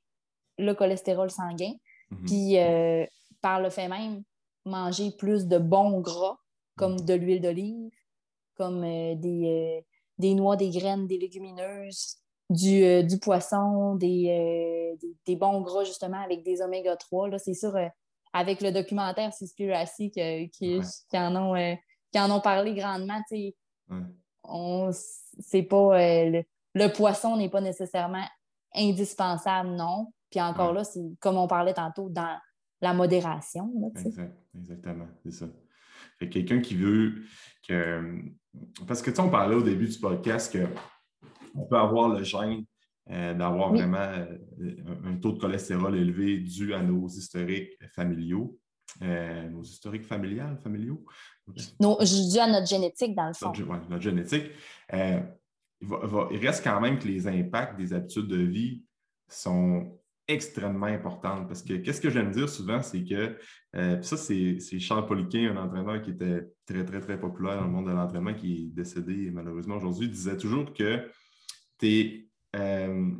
le cholestérol sanguin. Mhm. Puis euh, par le fait même, manger plus de bons gras, comme mhm. de l'huile d'olive, comme euh, des, euh, des noix, des graines, des légumineuses, euh, du, poisson, euh, des, des, bons gras, justement, avec des oméga 3. C'est sûr, euh, avec le documentaire Seaspiracy qui, qui, qui, en ont, qui en ont parlé grandement, on c'est pas le, poisson n'est pas nécessairement indispensable, non. Puis encore là, c'est comme on parlait tantôt, dans la modération. exactement, c'est ça. quelqu'un qui veut que. Parce que tu sais, on parlait au début du podcast que on peut avoir le gène euh, d'avoir vraiment euh, un taux de cholestérol élevé dû à nos historiques familiaux. Euh, nos historiques familiales, familiaux? Non, dû à notre génétique, dans le fond. Notre, notre génétique. il, reste quand même que les impacts des habitudes de vie sont extrêmement importants. Parce que qu'est-ce que j'aime dire souvent, c'est que, ça, c'est Charles Poliquin, un entraîneur qui était très, très, très populaire dans le monde de l'entraînement, qui est décédé malheureusement aujourd'hui, disait toujours que euh,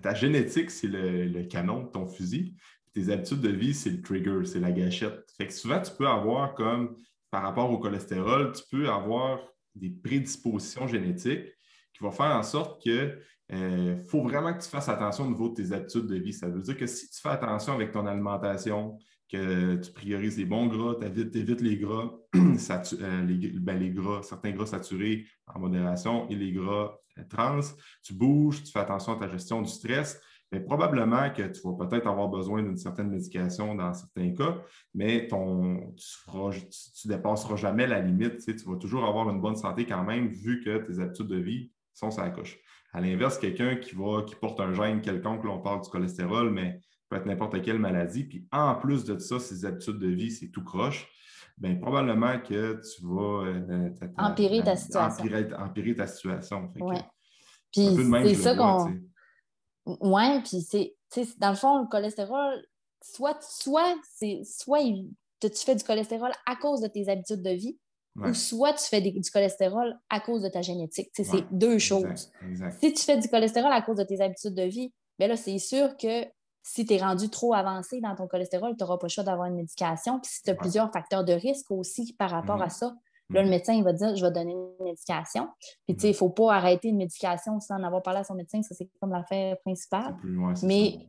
ta génétique, c'est le, canon de ton fusil. Tes habitudes de vie, c'est le trigger, c'est la gâchette. Fait que souvent, tu peux avoir comme, par rapport au cholestérol, tu peux avoir des prédispositions génétiques qui vont faire en sorte que euh, faut vraiment que tu fasses attention au niveau de tes habitudes de vie. Ça veut dire que si tu fais attention avec ton alimentation, que tu priorises les bons gras, tu évites, les gras, euh, ben, les, gras, certains gras saturés en modération et les gras euh, trans, tu bouges, tu fais attention à ta gestion du stress, mais probablement que tu vas peut-être avoir besoin d'une certaine médication dans certains cas, mais tu ne dépasseras jamais la limite. Tu, vas toujours avoir une bonne santé quand même, vu que tes habitudes de vie sont sur la coche. À l'inverse, quelqu'un qui, qui porte un gène quelconque, là, on parle du cholestérol, mais peut être n'importe quelle maladie, puis en plus de ça, ses habitudes de vie, c'est tout croche, bien, probablement que tu vas euh, empirer ta situation. Empirer, ta situation. Puis c'est ça qu'on. Oui, puis c'est, dans le fond, le cholestérol, soit, soit, soit tu fais du cholestérol à cause de tes habitudes de vie, ou soit tu fais du cholestérol à cause de ta génétique. C'est deux choses. Si tu fais du cholestérol à cause de tes habitudes de vie, bien là, c'est sûr que si tu es rendu trop avancé dans ton cholestérol, tu n'auras pas le choix d'avoir une médication. Puis si tu as plusieurs facteurs de risque aussi par rapport à mm-hmm. ça, là, le mm-hmm. médecin il va dire je vais donner une médication. Puis, tu sais, il ne faut pas arrêter une médication sans en avoir parlé à son médecin. Ça, c'est comme l'affaire principale. Mais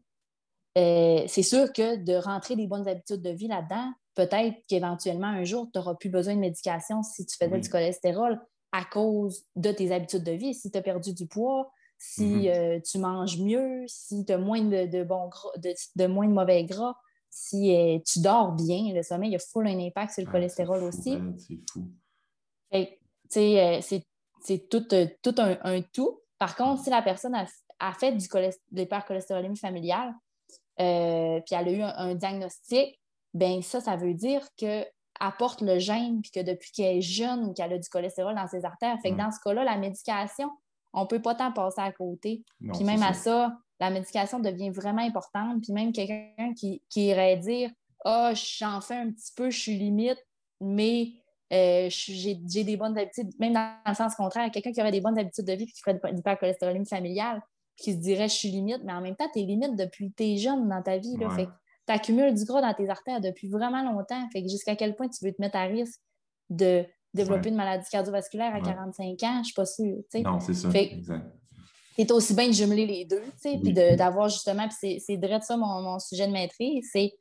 euh, c'est sûr que de rentrer des bonnes habitudes de vie là-dedans, peut-être qu'éventuellement, un jour, tu n'auras plus besoin de médication si tu faisais du cholestérol à cause de tes habitudes de vie. Si tu as perdu du poids, si mm-hmm. euh, tu manges mieux, si tu as moins de, bon de, moins de mauvais gras, si euh, tu dors bien, le sommeil a full un impact sur le cholestérol aussi. c'est fou. Euh, c'est tout, tout un, tout. Par contre, si la personne a, fait du de l'hypercholestérolémie familiale, puis elle a eu un diagnostic, ben ça, ça veut dire qu'elle apporte le gène, puis que depuis qu'elle est jeune qu'elle a du cholestérol dans ses artères. Fait que dans ce cas-là, la médication, on ne peut pas tant passer à côté. puis même à ça, la médication devient vraiment importante. Puis même quelqu'un qui, irait dire Ah, oh, j'en fais un petit peu, je suis limite, mais euh, j'ai des bonnes habitudes, même dans le sens contraire, quelqu'un qui aurait des bonnes habitudes de vie et qui ferait de l'hypercholestérolémie familiale, qui se dirait je suis limite, mais en même temps, tu es limite depuis que tu es jeune dans ta vie. Là, Fait tu accumules du gras dans tes artères depuis vraiment longtemps. Fait que jusqu'à quel point tu veux te mettre à risque de développer une maladie cardiovasculaire à 45 ans, je ne suis pas sûre. Non, c'est ça. C'est aussi bien de jumeler les deux, puis d'avoir justement, puis c'est de ça mon, sujet de maîtrise, c'est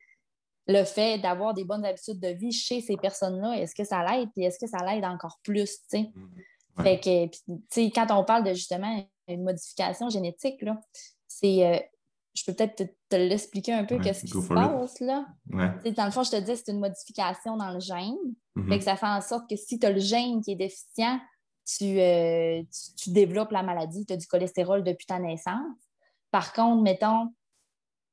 le fait d'avoir des bonnes habitudes de vie chez ces personnes-là. Est-ce que ça l'aide, puis est-ce que ça l'aide encore plus, tu mm-hmm. Fait que, quand on parle de justement une modification génétique, c'est euh, je peux peut-être te, l'expliquer un peu qu'est-ce qui se passe là. Dans le fond, je te dis, c'est une modification dans le gène. Mm-hmm. ça fait en sorte que si tu as le gène qui est déficient, euh, tu, développes la maladie, tu as du cholestérol depuis ta naissance. Par contre, mettons,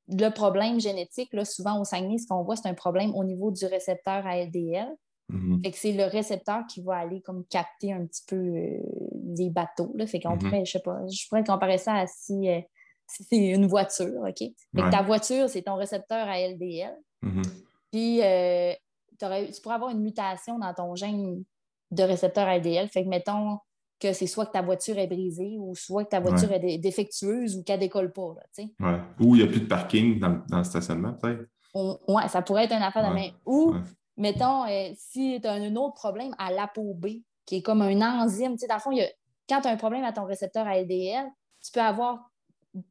le problème génétique, là, souvent au Saguenay, ce qu'on voit, c'est un problème au niveau du récepteur ALDL. Mm-hmm. c'est le récepteur qui va aller comme capter un petit peu euh, les bateaux. Là. Fait qu'on mm-hmm. pourrait, je sais pas, je pourrais comparer ça à si euh, c'est une voiture, OK? ta voiture, c'est ton récepteur à LDL. Mm-hmm. Puis, euh, tu pourrais avoir une mutation dans ton gène de récepteur à LDL. Fait que, mettons que c'est soit que ta voiture est brisée ou soit que ta voiture est défectueuse ou qu'elle décolle pas. Là, Ou il n'y a plus de parking dans, le stationnement, peut-être. Oui, ça pourrait être une affaire de main. Ou, mettons, euh, si tu as un autre problème à l'ApoB, qui est comme un enzyme, tu sais, dans le fond, quand tu as un problème à ton récepteur à LDL, tu peux avoir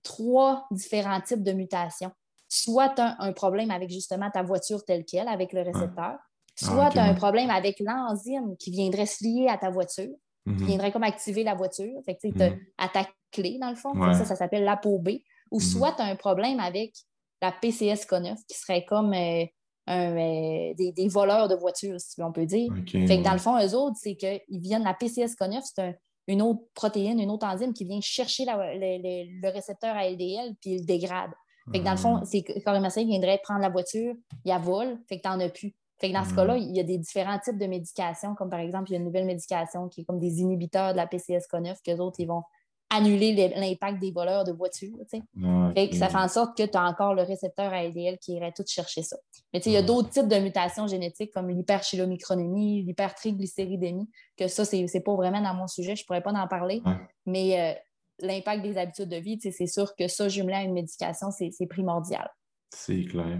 trois différents types de mutations. Soit tu as un problème avec justement ta voiture telle qu'elle, avec le récepteur, ah, soit tu as un problème avec l'enzyme qui viendrait se lier à ta voiture, qui mhm. viendrait comme activer la voiture, fait que, mm à ta clé, dans le fond. Ça, ça s'appelle l'ApoB. Ou mhm. soit tu as un problème avec la PCS-CONF, qui serait comme euh, euh, des, voleurs de voitures, si on peut dire. fait que dans le fond, eux autres, c'est qu'ils viennent, la PCS-CONF, c'est un, une autre protéine, une autre enzyme qui vient chercher le, récepteur à LDL puis il le dégrade. Fait que dans le fond, hmm. ça, il viendrait prendre la voiture, il a vole, fait que tu n'en as plus. Fait que dans ce cas-là, hmm. il y a des différents types de médications, comme par exemple, il y a une nouvelle médication qui est comme des inhibiteurs de la PCSK9, qu'eux autres, ils vont annuler l'impact des voleurs de voitures. fait que ça fait en sorte que tu as encore le récepteur à LDL qui irait tout chercher ça. Mais il y a d'autres types de mutations génétiques comme l'hyperchylomicronémie, l'hypertriglycéridémie, que ça, c'est n'est pas vraiment dans mon sujet, je ne pourrais pas en parler. Mais euh, l'impact des habitudes de vie, c'est sûr que ça, jumelé à une médication, c'est primordial. C'est clair.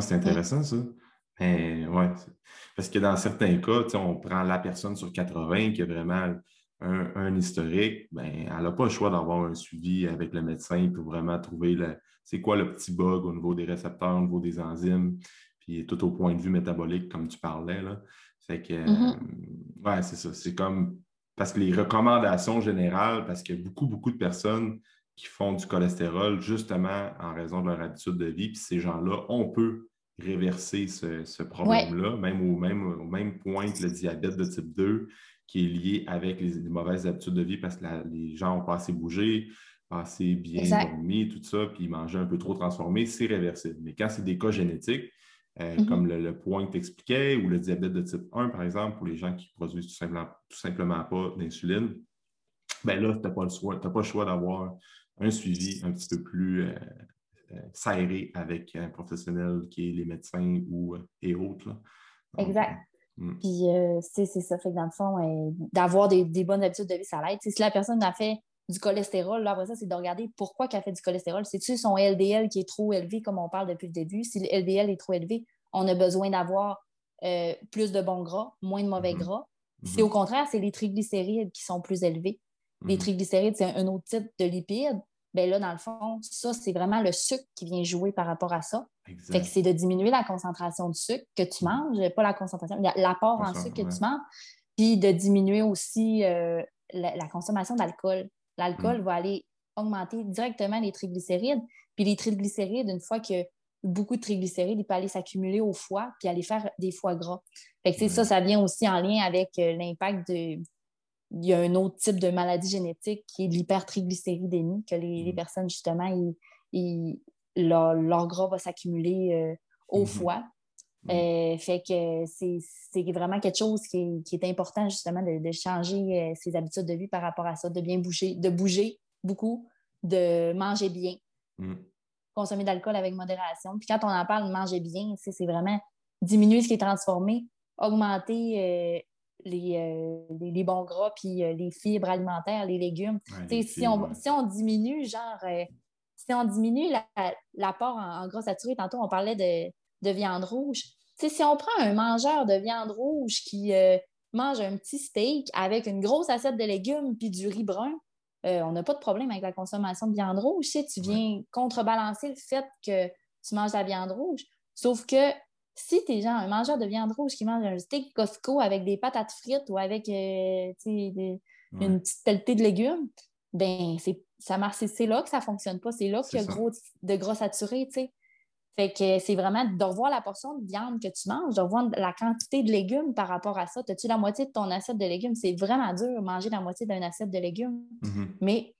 C'est intéressant, ça. Mais ouais, parce que dans certains cas, on prend la personne sur 80 qui a vraiment un, historique, ben, elle n'a pas le choix d'avoir un suivi avec le médecin pour vraiment trouver c'est quoi le petit bug au niveau des récepteurs, au niveau des enzymes, puis tout au point de vue métabolique, comme tu parlais. Là. Fait que, mm-hmm. ouais, c'est ça. C'est comme, parce que les recommandations générales, parce qu'il y a beaucoup, beaucoup de personnes qui font du cholestérol justement en raison de leur habitude de vie, puis ces gens-là, on peut réverser ce, problème-là, même, au même, au même point que le diabète de type 2, qui est lié avec les, mauvaises habitudes de vie parce que les gens n'ont pas assez bougé, pas assez bien dormi, tout ça, puis manger un peu trop transformé, c'est réversible. Mais quand c'est des cas génétiques, euh, mm-hmm. comme le, point que tu expliquais, ou le diabète de type 1, par exemple, pour les gens qui produisent tout simplement, tout simplement pas d'insuline, ben là, tu n'as pas, pas, le choix d'avoir un suivi un petit peu plus euh, euh, serré avec un professionnel qui est les médecins ou, et autres. exact. Mm. Puis c'est ça. Fait que dans le fond, d'avoir des, bonnes habitudes de vie, ça l'aide. Si la personne a fait du cholestérol, là, après ça, c'est de regarder pourquoi elle fait du cholestérol. C'est-tu son LDL qui est trop élevé, comme on parle depuis le début? Si le LDL est trop élevé, on a besoin d'avoir euh, plus de bons gras, moins de mauvais mm-hmm. gras. Si mm-hmm. au contraire, c'est les triglycérides qui sont plus élevés. Les mm-hmm. triglycérides, c'est un, autre type de lipides. Bien là, dans le fond, ça, c'est vraiment le sucre qui vient jouer par rapport à ça. Fait que c'est de diminuer la concentration de sucre que tu manges, pas la concentration, l'apport en sucre que tu manges, puis de diminuer aussi euh, la, consommation d'alcool. L'alcool mm. va aller augmenter directement les triglycérides. Puis les triglycérides, une fois que beaucoup de triglycérides, il peut aller s'accumuler au foie puis aller faire des foie gras. Fait que, ça, ça vient aussi en lien avec euh, l'impact de. Il y a un autre type de maladie génétique qui est l'hypertriglycéridémie, que les, mm. personnes, justement, ils, leur, gras va s'accumuler euh, au mm-hmm. foie. Mm. Euh, fait que c'est vraiment quelque chose qui est, important, justement, de, changer ses habitudes de vie par rapport à ça, de bien bouger, de bouger beaucoup, de manger bien. Mm consommer d'alcool avec modération. Puis quand on en parle, manger bien, c'est vraiment diminuer ce qui est transformé, augmenter euh, euh, les, les, bons gras, puis euh, les fibres alimentaires, les légumes. si, on, si on diminue, genre, si on diminue l'apport en, en, gras saturé, tantôt on parlait de, de viande rouge. si on prend un mangeur de viande rouge qui mange un petit steak avec une grosse assiette de légumes puis du riz brun, euh, on n'a pas de problème avec la consommation de viande rouge. Tu, tu viens contrebalancer le fait que tu manges la viande rouge. Sauf que si tu es genre un mangeur de viande rouge qui mange un steak Costco avec des patates frites ou avec euh, une petite pelletée de légumes, ben c'est ça c'est là que ça ne fonctionne pas. C'est là qu'il y a gros de gras saturé. Fait que c'est vraiment de revoir la portion de viande que tu manges, de revoir la quantité de légumes par rapport à ça. As-tu la moitié de ton assiette de légumes? C'est vraiment dur de manger la moitié d'une assiette de légumes. Mm-hmm. Mais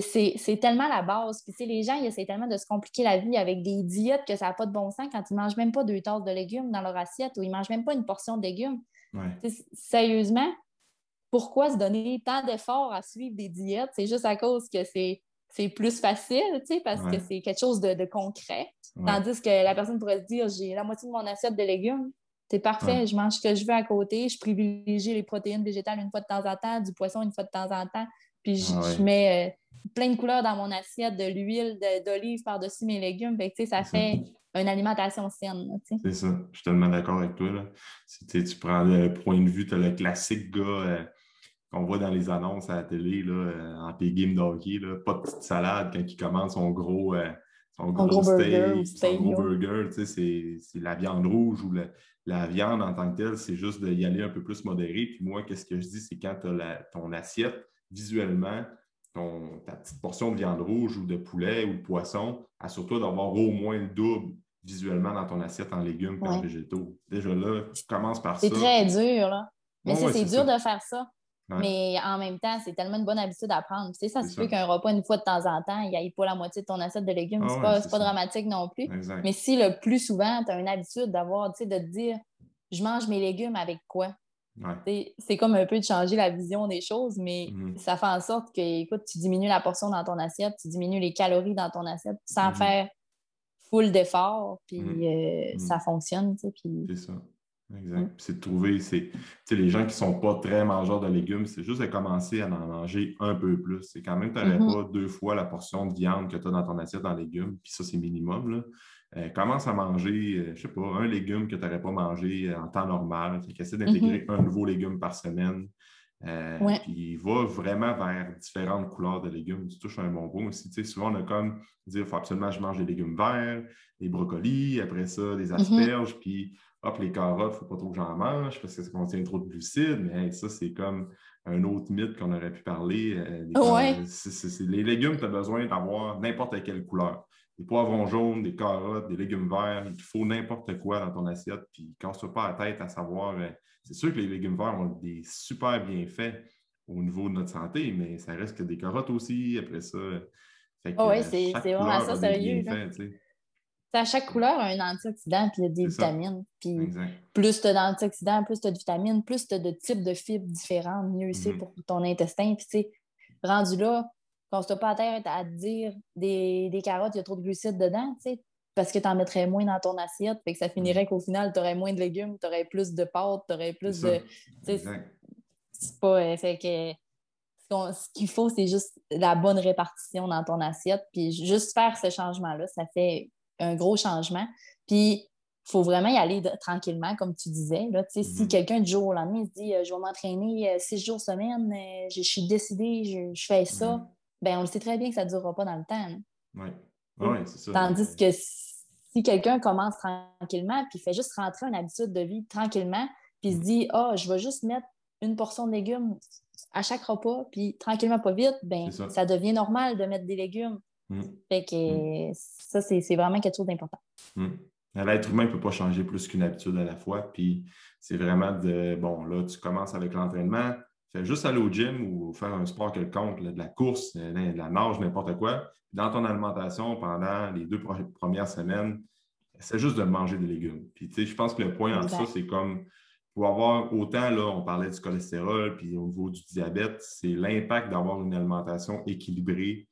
c'est tellement la base. Puis les gens, ils essaient tellement de se compliquer la vie avec des diètes que ça n'a pas de bon sens quand ils ne mangent même pas deux tasses de légumes dans leur assiette ou ils ne mangent même pas une portion de légumes. Sérieusement, pourquoi se donner tant d'efforts à suivre des diètes? C'est juste à cause que c'est c'est plus facile, tu sais, parce que c'est quelque chose de, concret. Tandis que la personne pourrait se dire, j'ai la moitié de mon assiette de légumes, c'est parfait, je mange ce que je veux à côté, je privilégie les protéines végétales une fois de temps en temps, du poisson une fois de temps en temps, puis je, mets euh, plein de couleurs dans mon assiette, de l'huile d'olive par-dessus mes légumes. Fait que, ça fait une alimentation saine. C'est ça, je suis tellement d'accord avec toi. Là. tu prends le point de vue, tu as le classique gars. Euh, qu'on voit dans les annonces à la télé, là, euh, en game d'hockey, pas de petite salade quand il commande son gros, euh, son gros, steak, son gros burger, c'est la viande rouge ou la, viande en tant que telle, c'est juste d'y aller un peu plus modéré. Puis moi, qu'est-ce que je dis, c'est quand tu as ton assiette, visuellement, ton, ta petite portion de viande rouge ou de poulet ou de poisson, assure-toi d'avoir au moins le double visuellement dans ton assiette en légumes et en végétaux. Déjà là, tu commences par ça. C'est très dur, là. Mais c'est dur de faire ça. Mais en même temps, c'est tellement une bonne habitude à prendre. Tu sais, ça se peut qu'un repas, une fois de temps en temps, il n'y ait pas la moitié de ton assiette de légumes. Ah c'est pas, dramatique non plus. Mais si le plus souvent, tu as une habitude d'avoir, tu sais, de te dire, je mange mes légumes avec quoi? C'est comme un peu de changer la vision des choses, mais mm-hmm. ça fait en sorte que, écoute, tu diminues la portion dans ton assiette, tu diminues les calories dans ton assiette sans mm-hmm. faire full d'efforts, puis mm-hmm. euh, ça fonctionne. Puis... C'est ça. Exact. Mm. C'est de trouver, c'est, les gens qui ne sont pas très mangeurs de légumes, c'est juste de commencer à en manger un peu plus. C'est quand même, tu n'aurais mm-hmm. pas deux fois la portion de viande que tu as dans ton assiette en légumes, puis ça, c'est minimum. Là. Euh, commence à manger, euh, je ne sais pas, un légume que tu n'aurais pas mangé en temps normal. Fait essaie d'intégrer mm-hmm. un nouveau légume par semaine. Euh, puis il va vraiment vers différentes couleurs de légumes. Tu touches un bonbon aussi. Tu sais, souvent, on a comme dire il faut absolument que je mange des légumes verts, des brocolis, après ça, des mhm. asperges, puis hop, les carottes, il ne faut pas trop que j'en mange parce que ça contient trop de glucides. Mais ça, c'est comme un autre mythe qu'on aurait pu parler. Euh, les légumes, tu as besoin d'avoir n'importe quelle couleur. Des poivrons jaunes, des carottes, des légumes verts, il faut n'importe quoi dans ton assiette. Puis quand tu pas la tête à savoir, euh, c'est sûr que les légumes verts ont des super bienfaits au niveau de notre santé, mais ça reste que des carottes aussi, après ça. oui, euh, c'est vraiment ça, sérieux à chaque couleur a un antioxydant puis il y a des vitamines. Puis plus tu as d'antioxydants, plus tu as de vitamines, plus tu as de types de fibres différents, mieux c'est mm-hmm. pour ton intestin. Puis tu sais, rendu là, quand tu pas à terre à te dire des, des carottes, il y a trop de glucides dedans, tu sais, parce que tu en mettrais moins dans ton assiette, fait que ça finirait mm-hmm. qu'au final, tu aurais moins de légumes, tu aurais plus de pâtes, tu aurais plus de. C'est pas. Euh, fait que ce qu'il faut, c'est juste la bonne répartition dans ton assiette. Puis juste faire ce changement-là, ça fait un gros changement. Puis, il faut vraiment y aller tranquillement, comme tu disais. Là, Si mhm. quelqu'un du jour au lendemain se dit euh, Je vais m'entraîner euh, six jours semaine, euh, je, suis décidé, je, fais ça, mhm. ben on le sait très bien que ça ne durera pas dans le temps. Oui, ouais, c'est ça. Tandis que si quelqu'un commence tranquillement, puis fait juste rentrer une habitude de vie tranquillement, puis se mhm. dit Ah, oh, je vais juste mettre une portion de légumes à chaque repas, puis tranquillement, pas vite, ben ça devient normal de mettre des légumes. Mm. Fait que mm. ça, c'est vraiment quelque chose d'important. Mm. L'être humain ne peut pas changer plus qu'une habitude à la fois. Puis c'est vraiment de bon, là, tu commences avec l'entraînement, fais juste aller au gym ou faire un sport quelconque, de la course, de la nage, n'importe quoi. Dans ton alimentation, pendant les deux premières semaines, c'est juste de manger des légumes. Puis tu sais, je pense que le point en ça, c'est comme pour avoir autant, là, on parlait du cholestérol, puis au niveau du diabète, c'est l'impact d'avoir une alimentation équilibrée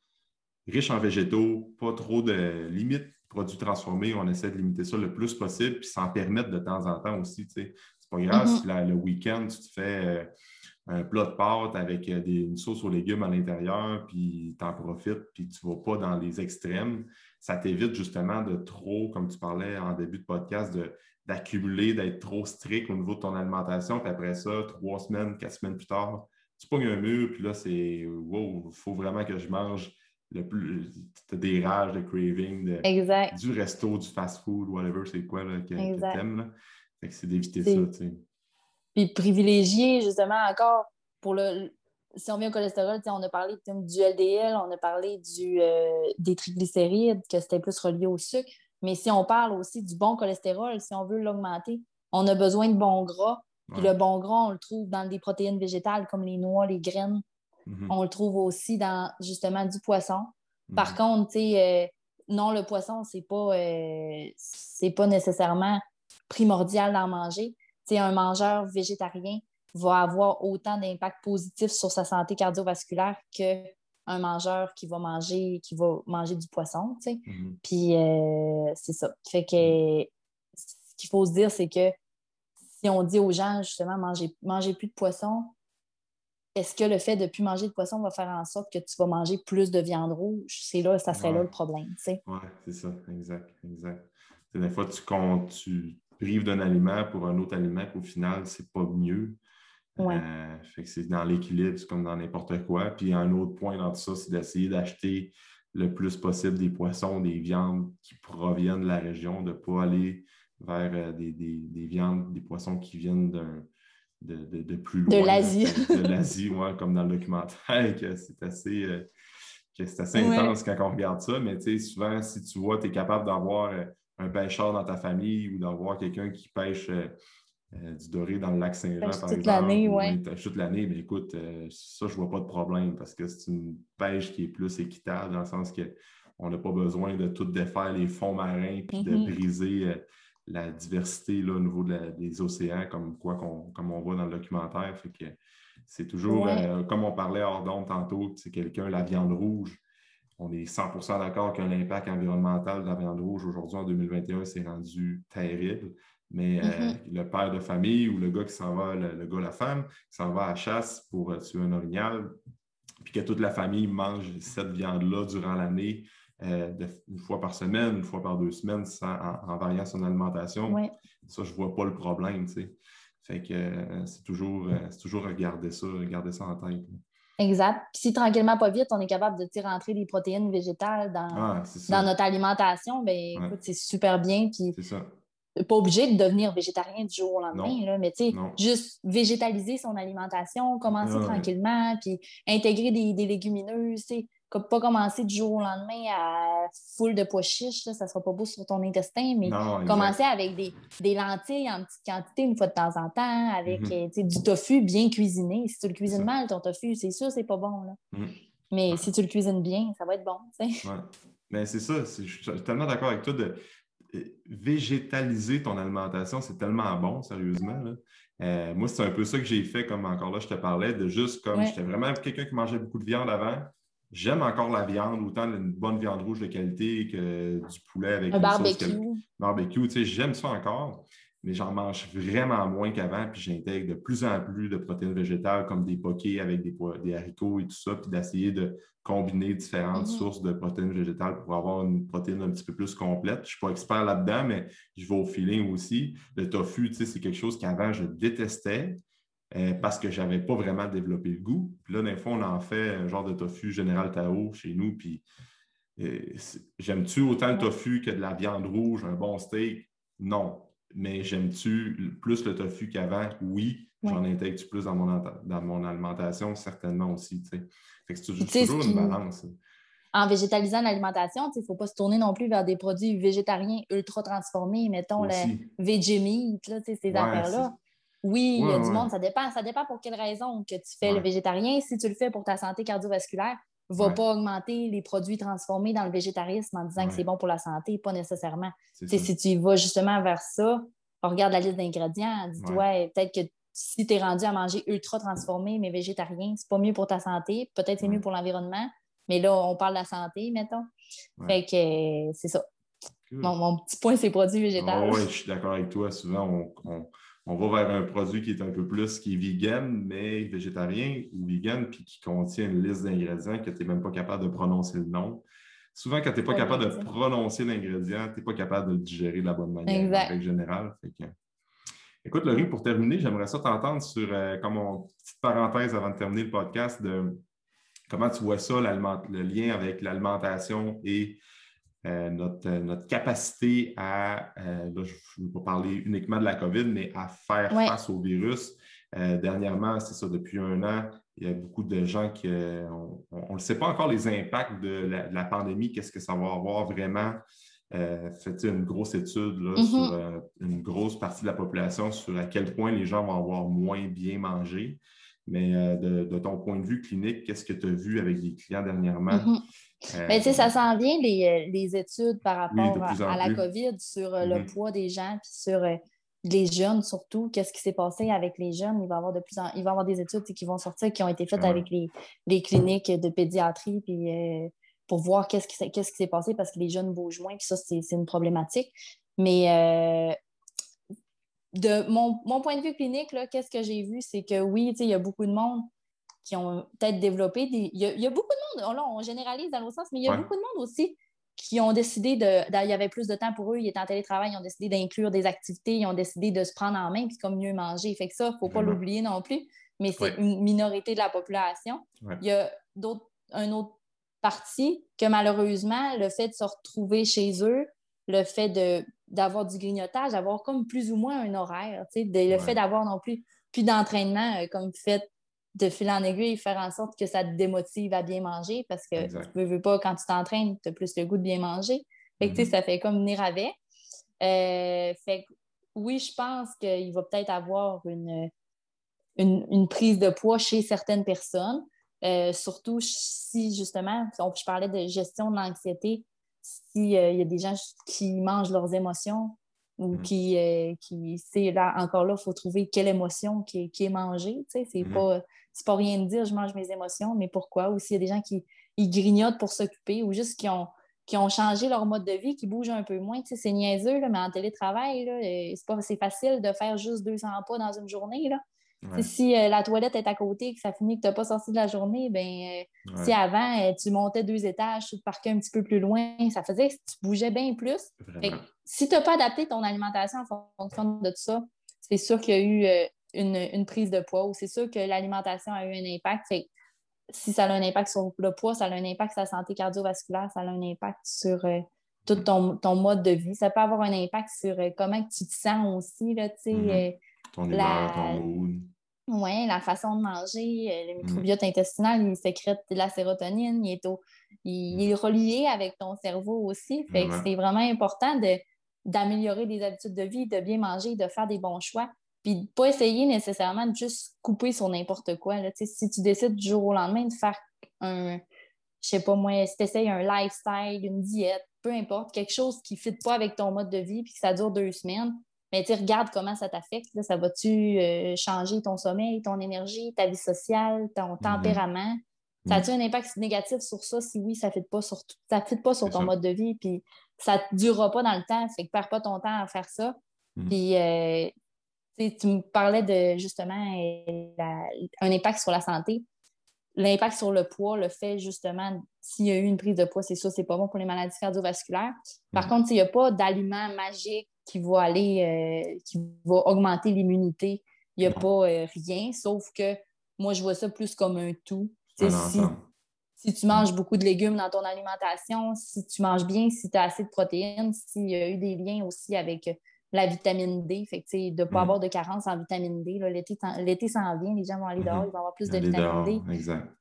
riche en végétaux, pas trop de limites produits transformés. On essaie de limiter ça le plus possible, puis s'en permettre de temps en temps aussi. C'est pas grave mm-hmm. si le week-end, tu te fais euh, un plat de pâtes avec euh, des, une sauce aux légumes à l'intérieur, puis tu en profites, puis tu ne vas pas dans les extrêmes. Ça t'évite justement de trop, comme tu parlais en début de podcast, d'accumuler, d'être trop strict au niveau de ton alimentation. Puis après ça, trois semaines, quatre semaines plus tard, tu pognes un mur, puis là, c'est wow, il faut vraiment que je mange le plus. Tu as des rages de craving de, du resto, du fast-food, whatever, c'est quoi là, que, que t'aimes. Fait que c'est d'éviter ça, tu sais. Puis privilégier, justement, encore pour le. Si on vient au cholestérol, on a parlé du LDL, on a parlé du, euh, des triglycérides, que c'était plus relié au sucre. Mais si on parle aussi du bon cholestérol, si on veut l'augmenter, on a besoin de bon gras. Puis le bon gras, on le trouve dans des protéines végétales comme les noix, les graines, Mhm. On le trouve aussi dans justement du poisson. Par mhm. contre, euh, non, le poisson, c'est pas, euh, pas nécessairement primordial d'en manger. Un mangeur végétarien va avoir autant d'impact positif sur sa santé cardiovasculaire qu'un mangeur qui va manger, qui va manger du poisson, tu sais. Mhm. Puis euh, c'est ça. Fait que ce qu'il faut se dire, c'est que si on dit aux gens, justement, mangez, mangez plus de poisson, est-ce que le fait de ne plus manger de poisson va faire en sorte que tu vas manger plus de viande rouge? C'est là, ça serait là le problème. Oui, c'est ça, exact, exact. Des fois, tu, quand tu prives d'un aliment pour un autre aliment, qu'au final, c'est pas mieux. Euh, fait que c'est dans l'équilibre, c'est comme dans n'importe quoi. Puis un autre point dans tout ça, c'est d'essayer d'acheter le plus possible des poissons, des viandes qui proviennent de la région, de ne pas aller vers euh, des, des, viandes, des poissons qui viennent d'un de, plus loin. De l'Asie. De, l'Asie, ouais, comme dans le documentaire, que c'est assez, euh, assez intense quand on regarde ça. Mais souvent, si tu vois, tu es capable d'avoir euh, un pêcheur dans ta famille ou d'avoir quelqu'un qui pêche euh, du doré dans le lac Saint-Jean, par toute l'année, oui. Toute l'année, mais écoute, ça, je ne vois pas de problème parce que c'est une pêche qui est plus équitable dans le sens qu'on n'a pas besoin de tout défaire les fonds marins puis de mm-hmm. briser la diversité là, au niveau des océans, comme quoi comme on voit dans le documentaire. Fait que c'est toujours, euh, comme on parlait hors d'onde tantôt, c'est quelqu'un, la viande rouge. On est 100% d'accord que l'impact environnemental de la viande rouge aujourd'hui en 2021 s'est rendu terrible. Mais euh, mm-hmm. le père de famille ou le gars qui s'en va, le, gars, la femme, qui s'en va à la chasse pour euh, tuer un orignal, puis que toute la famille mange cette viande-là durant l'année, euh, une fois par semaine, une fois par deux semaines, en, variant son alimentation. Ça, je ne vois pas le problème. Fait que euh, c'est toujours, euh, toujours regarder ça, regarder ça en tête. Exact. Puis si tranquillement, pas vite, on est capable de rentrer des protéines végétales dans, Ah, dans notre alimentation, ben écoute, c'est super bien. Puis C'est ça. pas obligé de devenir végétarien du jour au lendemain, là, mais tu sais, Non. juste végétaliser son alimentation, commencer ouais. tranquillement, puis intégrer des, des légumineuses, tu sais, comme pas commencer du jour au lendemain à full de pois chiches, là, ça sera pas beau sur ton intestin, mais Non, commencer avec des, des lentilles en petite quantité une fois de temps en temps, avec Mhm. euh, du tofu bien cuisiné. Si tu le cuisines mal, ton tofu, c'est sûr, c'est pas bon. Là. Mhm. Mais si tu le cuisines bien, ça va être bon. Ouais. Mais c'est ça, je suis tellement d'accord avec toi de euh, végétaliser ton alimentation, c'est tellement bon, sérieusement. là. Euh, moi, c'est un peu ça que j'ai fait, comme encore là, je te parlais, de juste comme Ouais. j'étais vraiment quelqu'un qui mangeait beaucoup de viande avant. J'aime encore la viande, autant une bonne viande rouge de qualité que du poulet avec Un une sauce barbecue. quel- barbecue. Tu sais, j'aime ça encore, mais j'en mange vraiment moins qu'avant, puis j'intègre de plus en plus de protéines végétales comme des poquets avec des, haricots et tout ça, puis d'essayer de combiner différentes Mhm. sources de protéines végétales pour avoir une protéine un petit peu plus complète. Je ne suis pas expert là-dedans, mais je vais au feeling aussi. Le tofu, tu sais, c'est quelque chose qu'avant je détestais. Euh, parce que je n'avais pas vraiment développé le goût. Puis là, des fois, on en fait un genre de tofu général Tao chez nous. Puis euh, j'aime-tu autant le tofu que de la viande rouge, un bon steak? Non. Mais j'aime-tu plus le tofu qu'avant? Oui. Ouais. J'en intègre plus dans mon, dans mon alimentation? Certainement aussi. Fait que c'est toujours, une balance. En végétalisant l'alimentation, il ne faut pas se tourner non plus vers des produits végétariens ultra transformés, mettons le Aussi. Vegemite, là, tu sais, ces Ouais, affaires-là. Oui, il y a Ouais, du monde, ça dépend. Ça dépend pour quelle raison que tu fais Ouais. le végétarien. Si tu le fais pour ta santé cardiovasculaire, va pas augmenter les produits transformés dans le végétarisme en disant que c'est bon pour la santé, pas nécessairement. Si tu vas justement vers ça, on regarde la liste d'ingrédients, dis-toi, ouais, peut-être que si tu es rendu à manger ultra transformé mais végétarien, c'est pas mieux pour ta santé, peut-être c'est mieux pour l'environnement, mais là, on parle de la santé, mettons. Fait que c'est ça. Cool. Mon, mon petit point, c'est produits végétaux. Ah ouais, je suis d'accord avec toi. Souvent, on, on- on va vers un produit qui est un peu plus qui est vegan, mais végétarien ou vegan, puis qui contient une liste d'ingrédients que tu n'es même pas capable de prononcer le nom. Souvent, quand tu n'es pas Ouais, capable de prononcer l'ingrédient, tu n'es pas capable de le digérer de la bonne manière, Exact. en règle générale. Fait que- Écoute, Laurie, pour terminer, j'aimerais ça t'entendre sur, euh, comme on, petite parenthèse avant de terminer le podcast, de comment tu vois ça, le lien avec l'alimentation et euh, notre, euh, notre capacité à, euh, là, je ne veux pas parler uniquement de la COVID, mais à faire Ouais. face au virus. Euh, dernièrement, c'est ça, depuis un an, il y a beaucoup de gens qui, on ne sait pas encore les impacts de la, de la pandémie, qu'est-ce que ça va avoir vraiment. Fait une grosse étude là, Mhm. sur une grosse partie de la population sur à quel point les gens vont avoir moins bien mangé? Mais euh, de, de ton point de vue clinique, qu'est-ce que tu as vu avec des clients dernièrement? Mhm. Euh, Mais tu sais, ça s'en vient, les, euh, les études par rapport à, à la. COVID sur le Mhm. poids des gens, puis sur les jeunes surtout. Qu'est-ce qui s'est passé avec les jeunes? Il va y avoir de plus en- il va y avoir des études qui vont sortir, qui ont été faites Ouais. avec les, les cliniques de pédiatrie, puis pour voir qu'est-ce qui, s'est- qu'est-ce qui s'est passé parce que les jeunes bougent moins, puis ça, c'est c'est une problématique. Mais euh, de mon, mon point de vue clinique, qu'est-ce que j'ai vu, c'est que oui, il y a beaucoup de monde qui ont peut-être développé des. Il y, a, il y a beaucoup de monde, là, on généralise dans l'autre sens, mais il y a Ouais. beaucoup de monde aussi qui ont décidé de. Il y avait plus de temps pour eux, ils étaient en télétravail, ils ont décidé d'inclure des activités, ils ont décidé de se prendre en main, puis comme mieux manger. Fait que ça, il ne faut pas l'oublier non plus, mais c'est Ouais. une minorité de la population. Ouais. Il y a d'autres, un autre partie que malheureusement, le fait de se retrouver chez eux, le fait de, d'avoir du grignotage, d'avoir comme plus ou moins un horaire, de- le Ouais. fait d'avoir non plus plus d'entraînement euh, comme fait de fil en aiguille, faire en sorte que ça te démotive à bien manger parce que Exact. tu veux, veux pas, quand tu t'entraînes, tu as plus le goût de bien manger. Fait que, tu sais, Mhm. ça fait comme venir avec. Euh, fait que, oui, je pense qu'il va peut-être avoir une, une, une prise de poids chez certaines personnes. Euh, surtout si, justement, on- je parlais de gestion de l'anxiété, s'il y a des gens qui mangent leurs émotions ou Mhm. qui, euh, qui c'est là, encore là, il faut trouver quelle émotion qui est, qui est mangée. tu sais, C'est Mhm. pas, rien de dire je mange mes émotions, mais pourquoi? Ou s'il y a des gens qui ils grignotent pour s'occuper ou juste qui ont, qui ont changé leur mode de vie, qui bougent un peu moins. Tu sais, c'est niaiseux, là, mais en télétravail, euh, c'est, facile de faire juste 200 pas dans une journée. Là. Ouais. Si euh, la toilette est à côté, que ça finit que tu n'as pas sorti de la journée, ben, euh, Ouais. si avant, euh, tu montais deux étages, tu te parquais un petit peu plus loin, ça faisait que tu bougeais bien plus. Fait que Vraiment. si tu n'as pas adapté ton alimentation en fonction de tout ça, c'est sûr qu'il y a eu une, prise de poids ou c'est sûr que l'alimentation a eu un impact. si ça a un impact sur le poids, ça a un impact sur la santé cardiovasculaire, ça a un impact sur tout ton, mode de vie. Ça peut avoir un impact sur comment tu te sens aussi. Là, mm-hmm. Ton humeur, ton mood. Oui, la façon de manger, le mm. microbiote intestinal, il sécrète de la sérotonine, il est, il est relié avec ton cerveau aussi. Fait c'est vraiment important de, d'améliorer des habitudes de vie, de bien manger, de faire des bons choix. Puis de pas essayer nécessairement de juste couper sur n'importe quoi. Si tu décides du jour au lendemain de faire un, je sais pas moi, si tu essayes un lifestyle, une diète, peu importe, quelque chose qui ne fit pas avec ton mode de vie puis que ça dure deux semaines, mais tu regardes comment ça t'affecte. Ça va-tu euh, changer ton sommeil, ton énergie, ta vie sociale, ton mm-hmm. tempérament? Ça a-tu un impact négatif sur ça? Si oui, ça ne fit pas sur, ça fit pas sur ton mode de vie, puis ça ne durera pas dans le temps. Fait que perds pas ton temps à faire ça. Mm. Puis, euh, tu me parlais de justement un impact sur la santé. L'impact sur le poids, le fait justement, s'il y a eu une prise de poids, c'est ça, c'est pas bon pour les maladies cardiovasculaires. Par mm. contre, il n'y a pas d'aliment magique qui va aller, euh, qui va augmenter l'immunité. Il n'y a pas euh, rien, sauf que moi, je vois ça plus comme un tout si, tu manges beaucoup de légumes dans ton alimentation, si tu manges bien, si tu as assez de protéines, s'il y a eu des liens aussi avec la vitamine D, fait que, de ne pas mm. avoir de carence en vitamine D. L'été s'en vient, les gens vont aller dehors, mm-hmm. ils vont avoir plus de vitamine D.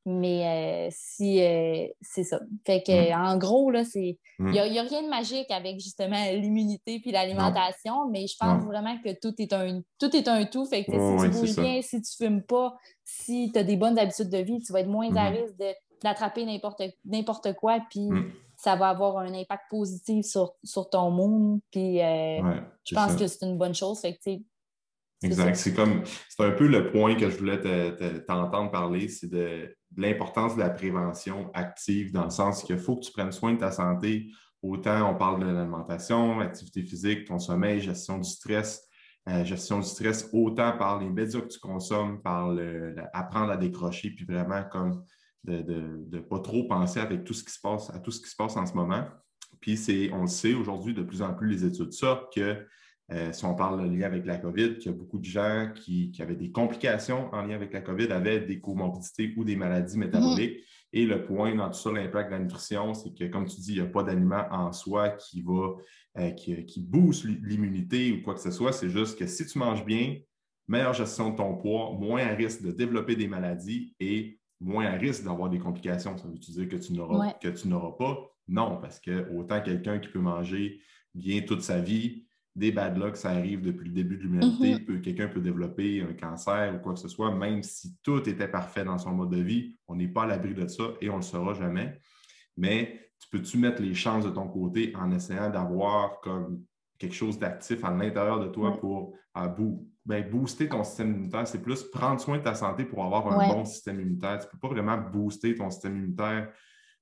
Mais euh, si euh, c'est ça. Fait que mm. en gros, il n'y a, rien de magique avec justement l'immunité puis l'alimentation, mais je pense vraiment que tout est un tout. Est un tout. Fait que si tu bouges bien, si tu ne fumes pas, si tu as des bonnes habitudes de vie, tu vas être moins à mm-hmm. risque d'attraper n'importe quoi. Puis mm ça va avoir un impact positif sur, sur ton monde. Puis euh, je pense que c'est une bonne chose. Fait que, exact. C'est comme c'est un peu le point que je voulais t'entendre parler, c'est de, l'importance de la prévention active dans le sens qu'il faut que tu prennes soin de ta santé. Autant on parle de l'alimentation, l'activité physique, ton sommeil, gestion du stress. Euh, gestion du stress, autant par les médias que tu consommes, par le, apprendre à décrocher, puis vraiment comme de ne pas trop penser avec tout ce qui se passe, à tout ce qui se passe en ce moment. Puis c'est, on le sait aujourd'hui, de plus en plus les études sortent que euh, si on parle de lien avec la COVID, qu'il y a beaucoup de gens qui, avaient des complications en lien avec la COVID, avaient des comorbidités ou des maladies métaboliques. Et le point dans tout ça, l'impact de la nutrition, c'est que, comme tu dis, il n'y a pas d'aliment en soi qui va euh, qui, qui, booste l'immunité ou quoi que ce soit. C'est juste que si tu manges bien, meilleure gestion de ton poids, moins à risque de développer des maladies et moins à risque d'avoir des complications. Ça veut-tu dire que tu n'auras pas? Non, parce que autant quelqu'un qui peut manger bien toute sa vie, des bad luck, ça arrive depuis le début de l'humanité. Mm-hmm. Quelqu'un peut développer un cancer ou quoi que ce soit, même si tout était parfait dans son mode de vie, on n'est pas à l'abri de ça et on ne le saura jamais. Mais tu peux-tu mettre les chances de ton côté en essayant d'avoir comme quelque chose d'actif à l'intérieur de toi pour à bout ben, booster ton système immunitaire, c'est plus prendre soin de ta santé pour avoir un bon système immunitaire. Tu ne peux pas vraiment booster ton système immunitaire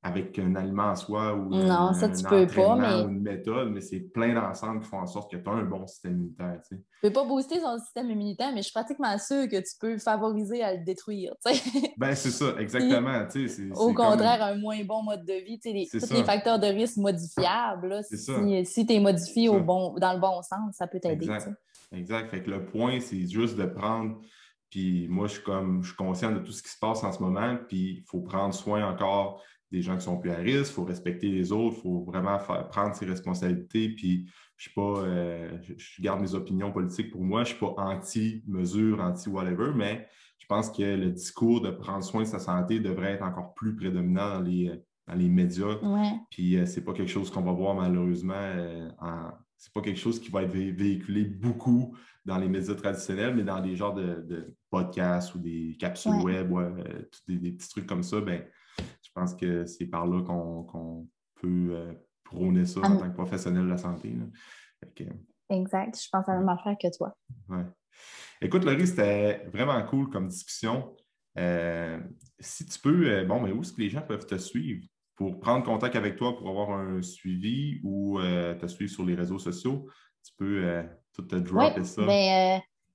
avec un aliment en soi ou non, ça, tu peux pas, mais... une méthode, mais c'est plein d'ensemble qui font en sorte que tu as un bon système immunitaire. Tu ne peux pas booster ton système immunitaire, mais je suis pratiquement sûre que tu peux favoriser à le détruire. ben, c'est ça, exactement. au contraire, un moins bon mode de vie. Les, tous les facteurs de risque modifiables, si, si tu es modifié au bon, dans le bon sens, ça peut t'aider. Exact. Fait que le point, c'est juste de prendre. Puis moi, je suis comme je suis conscient de tout ce qui se passe en ce moment. Puis il faut prendre soin encore des gens qui sont plus à risque, il faut respecter les autres, il faut vraiment prendre ses responsabilités. Puis je suis pas, euh, je, garde mes opinions politiques pour moi, je ne suis pas anti-mesure, anti-whatever, mais je pense que le discours de prendre soin de sa santé devrait être encore plus prédominant dans les, dans les médias. Puis euh, ce n'est pas quelque chose qu'on va voir malheureusement euh, en, c'est pas quelque chose qui va être véhiculé beaucoup dans les médias traditionnels, mais dans des genres de, podcasts ou des capsules web, euh, des, petits trucs comme ça, ben, pense que c'est par là qu'on peut euh, prôner ça en tant que professionnel de la santé. exact. Je pense à la même affaire que toi. Écoute, Laurie, c'était vraiment cool comme discussion. Euh, si tu peux, bon, mais où est-ce que les gens peuvent te suivre? pour prendre contact avec toi pour avoir un suivi ou euh, te suivre sur les réseaux sociaux, tu peux euh, tout te dropper ça.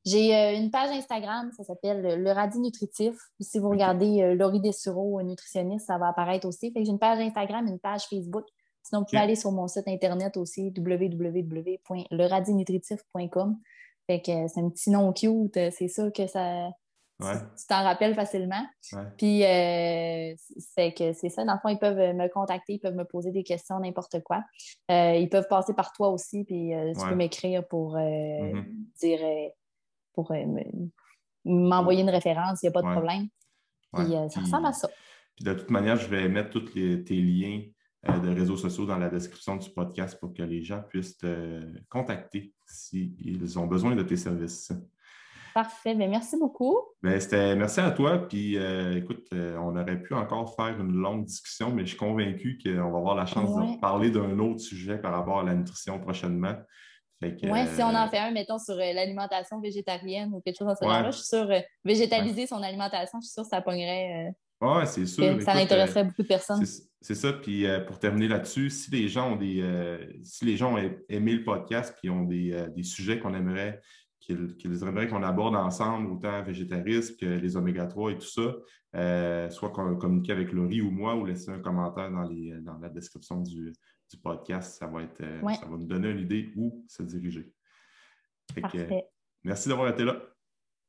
Ben, euh, j'ai une page Instagram, ça s'appelle Le Radis Nutritif. Si vous regardez Laurie Dessureau, nutritionniste, ça va apparaître aussi. j'ai une page Instagram, une page Facebook. Sinon, vous pouvez aller sur mon site internet aussi, www.leradinutritif.com. Fait que c'est un petit nom cute, c'est sûr que ça. Tu t'en rappelles facilement. Puis, euh, c'est que c'est ça. Dans le fond, ils peuvent me contacter, ils peuvent me poser des questions, n'importe quoi. Euh, ils peuvent passer par toi aussi, puis euh, tu peux m'écrire pour mm-hmm. dire, pour m'envoyer une référence, il n'y a pas de problème. Puis, ça ressemble à ça. Puis, de toute manière, je vais mettre tous tes liens de réseaux sociaux dans la description du podcast pour que les gens puissent te contacter s'ils ont besoin de tes services. Parfait. Bien, merci beaucoup. Bien, merci à toi. Puis, euh, écoute, euh, on aurait pu encore faire une longue discussion, mais je suis convaincu qu'on va avoir la chance de parler d'un autre sujet par rapport à la nutrition prochainement. Oui, si on en euh, fait un, mettons, sur l'alimentation végétarienne ou quelque chose dans ce genre-là, je suis sûre, végétaliser son alimentation, je suis sûre que ça pognerait. oui, c'est sûr. ça intéresserait beaucoup de personnes. C'est ça. Puis pour terminer là-dessus, si les gens ont des, si les gens ont aimé le podcast puis ont des, des sujets qu'on aimerait qu'ils aimeraient qu'on aborde ensemble, autant végétarisme que les oméga 3 et tout ça, euh, soit communiquer avec Laurie ou moi ou laisser un commentaire dans, la description du, podcast. Ça va, être, euh, ça va nous donner une idée où se diriger. merci d'avoir été là.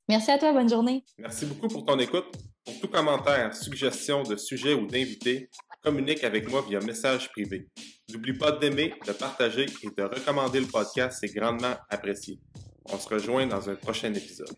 Merci à toi, bonne journée. Merci beaucoup pour ton écoute. Pour tout commentaire, suggestion de sujet ou d'invité, communique avec moi via message privé. N'oublie pas d'aimer, de partager et de recommander le podcast, c'est grandement apprécié. On se rejoint dans un prochain épisode.